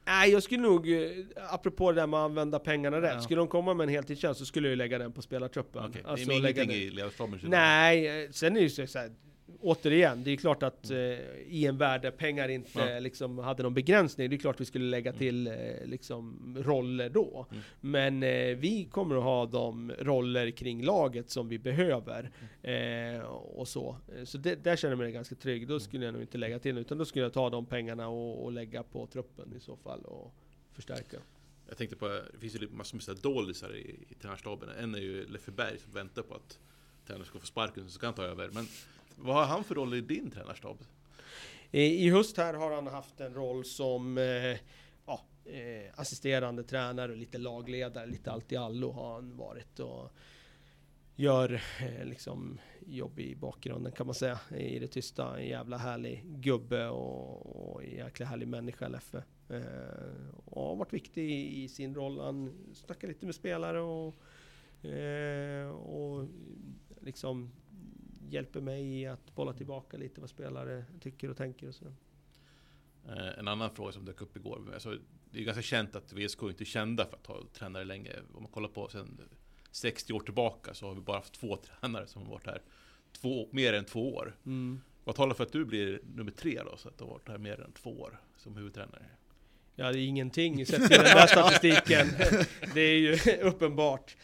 Nej, jag skulle nog, eh, apropå det där med att använda pengarna rätt, Ja. skulle de komma med en heltidstjänst så skulle jag lägga den på spelartruppen. Okej, Alltså, det är lägga ingenting den- i ledarstaben? Nej, eh, sen är det ju så här, återigen, det är klart att eh, i en värld där pengar inte Ja. liksom hade någon begränsning, det är klart vi skulle lägga till eh, liksom roller då. Mm. Men eh, vi kommer att ha de roller kring laget som vi behöver. Mm. Eh, och så. Så det, där känner jag mig ganska trygg. Då skulle jag nog inte lägga till, utan då skulle jag ta de pengarna och, och lägga på truppen i så fall och förstärka. Jag tänkte på, det finns ju massor med doldisar i, i tränarstaben. En är ju Leffe Berg som väntar på att tränaren ska få sparken så ska han ta över. Men vad har han för roll i din tränarstab? I, höst här har han haft en roll som eh, ja, eh, assisterande tränare och lite lagledare, lite allt i allo har han varit och gör eh, liksom jobb i bakgrunden kan man säga i det tysta. En jävla härlig gubbe och, och en jäkla härlig människa Leffe. Eh, och har varit viktig i, i sin roll. Han snackar lite med spelare och, eh, och liksom hjälper mig i att bolla tillbaka lite vad spelare tycker och tänker och så. Eh, en annan fråga som dök upp igår. Alltså, det är ganska känt att VSK inte är kända för att ha tränare länge. Om man kollar på sen 60 år tillbaka så har vi bara haft två tränare som har varit här två, mer än två år. Mm. Vad talar för att du blir nummer tre då? Så att du har varit här mer än två år som huvudtränare. Ja, det är ingenting sett till den där statistiken. Det är ju uppenbart.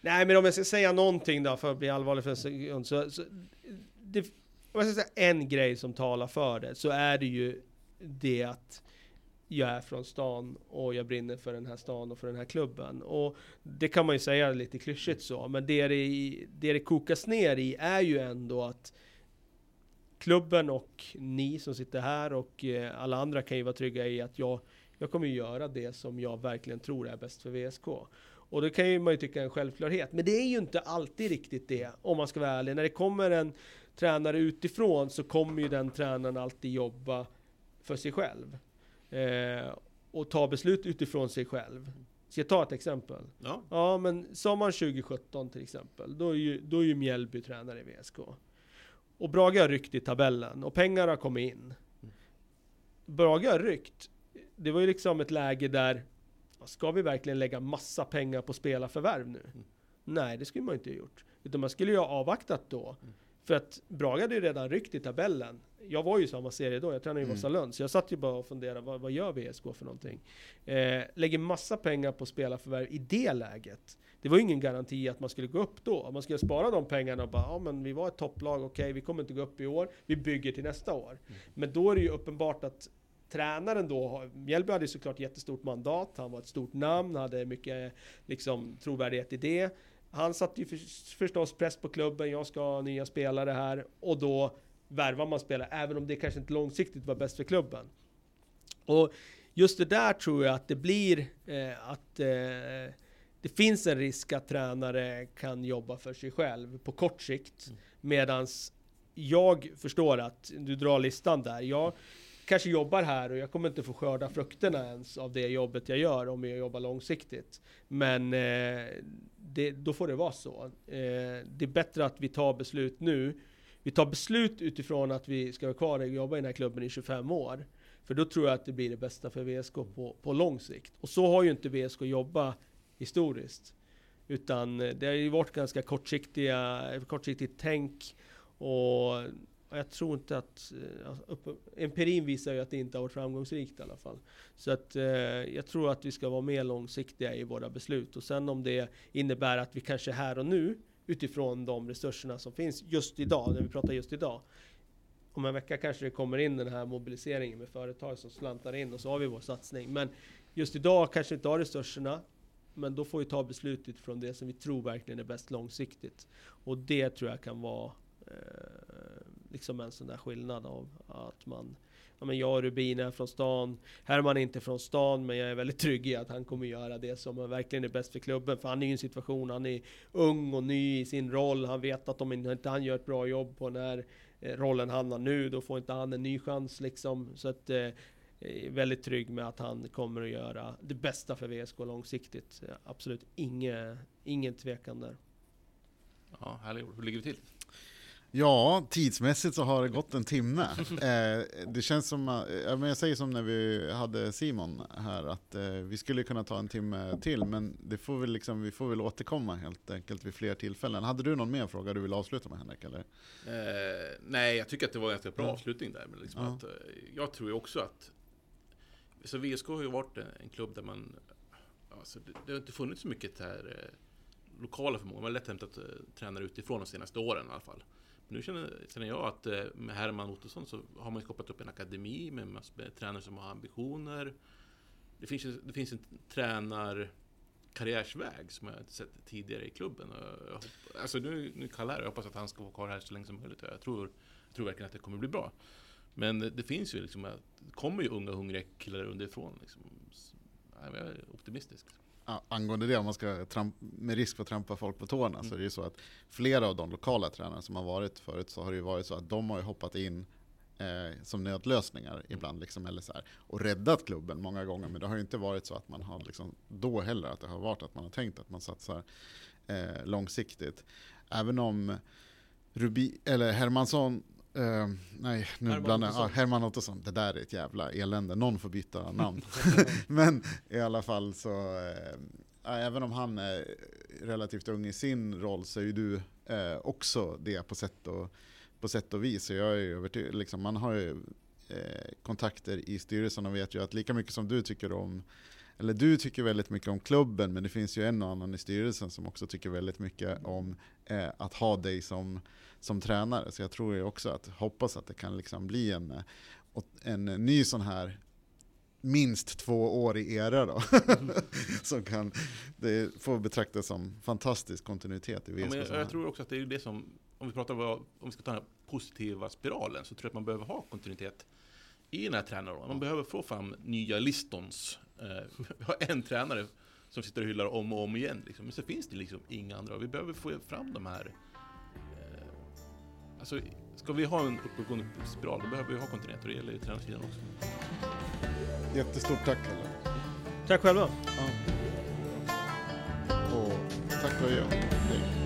Nej, men om jag ska säga någonting då, för att bli allvarlig för en sekund, så, så det, om jag ska säga en grej som talar för det, så är det ju det att jag är från stan och jag brinner för den här stan och för den här klubben. Och det kan man ju säga lite klyschigt så, men det det, det det kokas ner i är ju ändå att klubben och ni som sitter här och eh, alla andra kan ju vara trygga i att jag, jag kommer ju göra det som jag verkligen tror är bäst för VSK. Och det kan ju man ju tycka är en självklarhet, men det är ju inte alltid riktigt det, om man ska vara ärlig. När det kommer en tränare utifrån så kommer ju den tränaren alltid jobba för sig själv. Eh, och ta beslut utifrån sig själv. Ska jag ta ett exempel? Ja, Ja, men sommaren 2017 till exempel, då är ju, då är ju Mjällby tränare i VSK. Och Brage har ryckt i tabellen och pengar har kommit in. Brage har ryckt. Det var ju liksom ett läge där, ska vi verkligen lägga massa pengar på spelarförvärv nu? Nej, det skulle man inte ha gjort. Utan man skulle ju ha avvaktat då. För att Brage hade ju redan ryckt i tabellen. Jag var ju i samma serie då, jag tränade ju Mm. Vasalund. Så jag satt ju bara och funderade, vad, vad gör VSK för någonting? Eh, lägger massa pengar på spelarförvärv i det läget. Det var ju ingen garanti att man skulle gå upp då. Man skulle spara de pengarna och bara, ja men vi var ett topplag, okej vi kommer inte gå upp i år, vi bygger till nästa år. Men då är det ju uppenbart att tränaren då, Mjällby hade såklart jättestort mandat, han var ett stort namn, hade mycket liksom, trovärdighet i det. Han satte ju för, förstås press på klubben, jag ska ha nya spelare här, och då värvar man spelare, även om det kanske inte långsiktigt var bäst för klubben. Och just det där tror jag att det blir eh, att eh, det finns en risk att tränare kan jobba för sig själv på kort sikt. Medans jag förstår att du drar listan där. Jag kanske jobbar här och jag kommer inte få skörda frukterna ens av det jobbet jag gör om jag jobbar långsiktigt. Men eh, det, då får det vara så. Eh, det är bättre att vi tar beslut nu. Vi tar beslut utifrån att vi ska vara kvar och jobba i den här klubben i 25 år. För då tror jag att det blir det bästa för VSK på, på lång sikt. Och så har ju inte VSK jobbat historiskt. Utan eh, det har ju varit ganska kortsiktiga, kortsiktigt tänk. Och jag tror inte att... Eh, alltså, upp, empirin visar ju att det inte har varit framgångsrikt i alla fall. Så att eh, jag tror att vi ska vara mer långsiktiga i våra beslut. Och sen om det innebär att vi kanske här och nu, utifrån de resurserna som finns just idag, när vi pratar just idag. Om en vecka kanske det kommer in den här mobiliseringen med företag som slantar in och så har vi vår satsning. Men just idag kanske vi inte har resurserna. Men då får vi ta beslut utifrån det som vi tror verkligen är bäst långsiktigt. Och det tror jag kan vara eh, liksom en sån där skillnad av att man Ja, men jag och Rubin är från stan. Herman är inte från stan, men jag är väldigt trygg i att han kommer göra det som verkligen är bäst för klubben. För han är ju i en situation, han är ung och ny i sin roll. Han vet att om inte han gör ett bra jobb på den här eh, rollen han har nu, då får inte han en ny chans liksom. Så att eh, väldigt trygg med att han kommer att göra det bästa för VSK långsiktigt. Absolut inge, ingen tvekan där. ja härligt. Hur ligger vi till? Ja, tidsmässigt så har det gått en timme. Eh, det känns som, eh, jag säger som när vi hade Simon här, att eh, vi skulle kunna ta en timme till, men det får vi, liksom, vi får väl återkomma helt enkelt vid fler tillfällen. Hade du någon mer fråga du vill avsluta med Henrik? Eller? Eh, nej, jag tycker att det var en ganska bra avslutning där. Men liksom Ja. att, jag tror ju också att så VSK har ju varit en, en klubb där man alltså, det, det har inte funnits så mycket här, lokala förmågor. Man har lätt hämtat eh, tränare utifrån de senaste åren i alla fall. Nu känner, känner jag att eh, med Herman Ottosson så har man skapat upp en akademi med, massor med tränare som har ambitioner. Det finns, det finns en tränarkarriärsväg som jag inte sett tidigare i klubben. Och jag hopp, alltså nu, nu kallar jag jag hoppas att han ska vara kvar här så länge som möjligt. Jag tror, jag tror verkligen att det kommer bli bra. Men det finns ju liksom, det kommer ju unga hungriga killar underifrån. Liksom. Jag är optimistisk. Angående det, om man ska tramp, med risk för att trampa folk på tårna, så är det ju så att flera av de lokala tränarna som har varit förut, så har det ju varit så att de har ju hoppat in eh, som nödlösningar ibland, liksom, eller så här, och räddat klubben många gånger. Men det har ju inte varit så att man har liksom, då heller, att det har varit att man har tänkt att man satsar eh, långsiktigt. Även om Rubi, eller Hermansson, eh, nej nu Herman blandar jag, ja, Herman Ottosson, det där är ett jävla elände, någon får byta namn. Men i alla fall så, ja, även om han är relativt ung i sin roll så är ju du eh, också det på sätt och, på sätt och vis. Så jag är övertygad, liksom, man har ju eh, kontakter i styrelsen och vet ju att lika mycket som du tycker om eller du tycker väldigt mycket om klubben men det finns ju en och annan i styrelsen som också tycker väldigt mycket om eh, att ha dig som, som tränare. Så jag tror ju också att, hoppas att det kan liksom bli en, en ny sån här minst två år i era då. som kan det får betraktas som fantastisk kontinuitet i Ja, VSK. men jag, jag tror också att det är det som, om vi pratar om, om vi ska ta den här positiva spiralen, så tror jag att man behöver ha kontinuitet i den här tränarrollen. Man behöver få fram nya listons. Eh, vi har en tränare som sitter och hyllar om och om igen, liksom. men så finns det liksom inga andra. Vi behöver få fram de här eh, Alltså, ska vi ha en uppåtgående spiral, då behöver vi ha kontinuitet och det gäller ju tränarsidan också. Jättestort tack Kalle. Tack själva! Ja. Och tack adjö. Hej.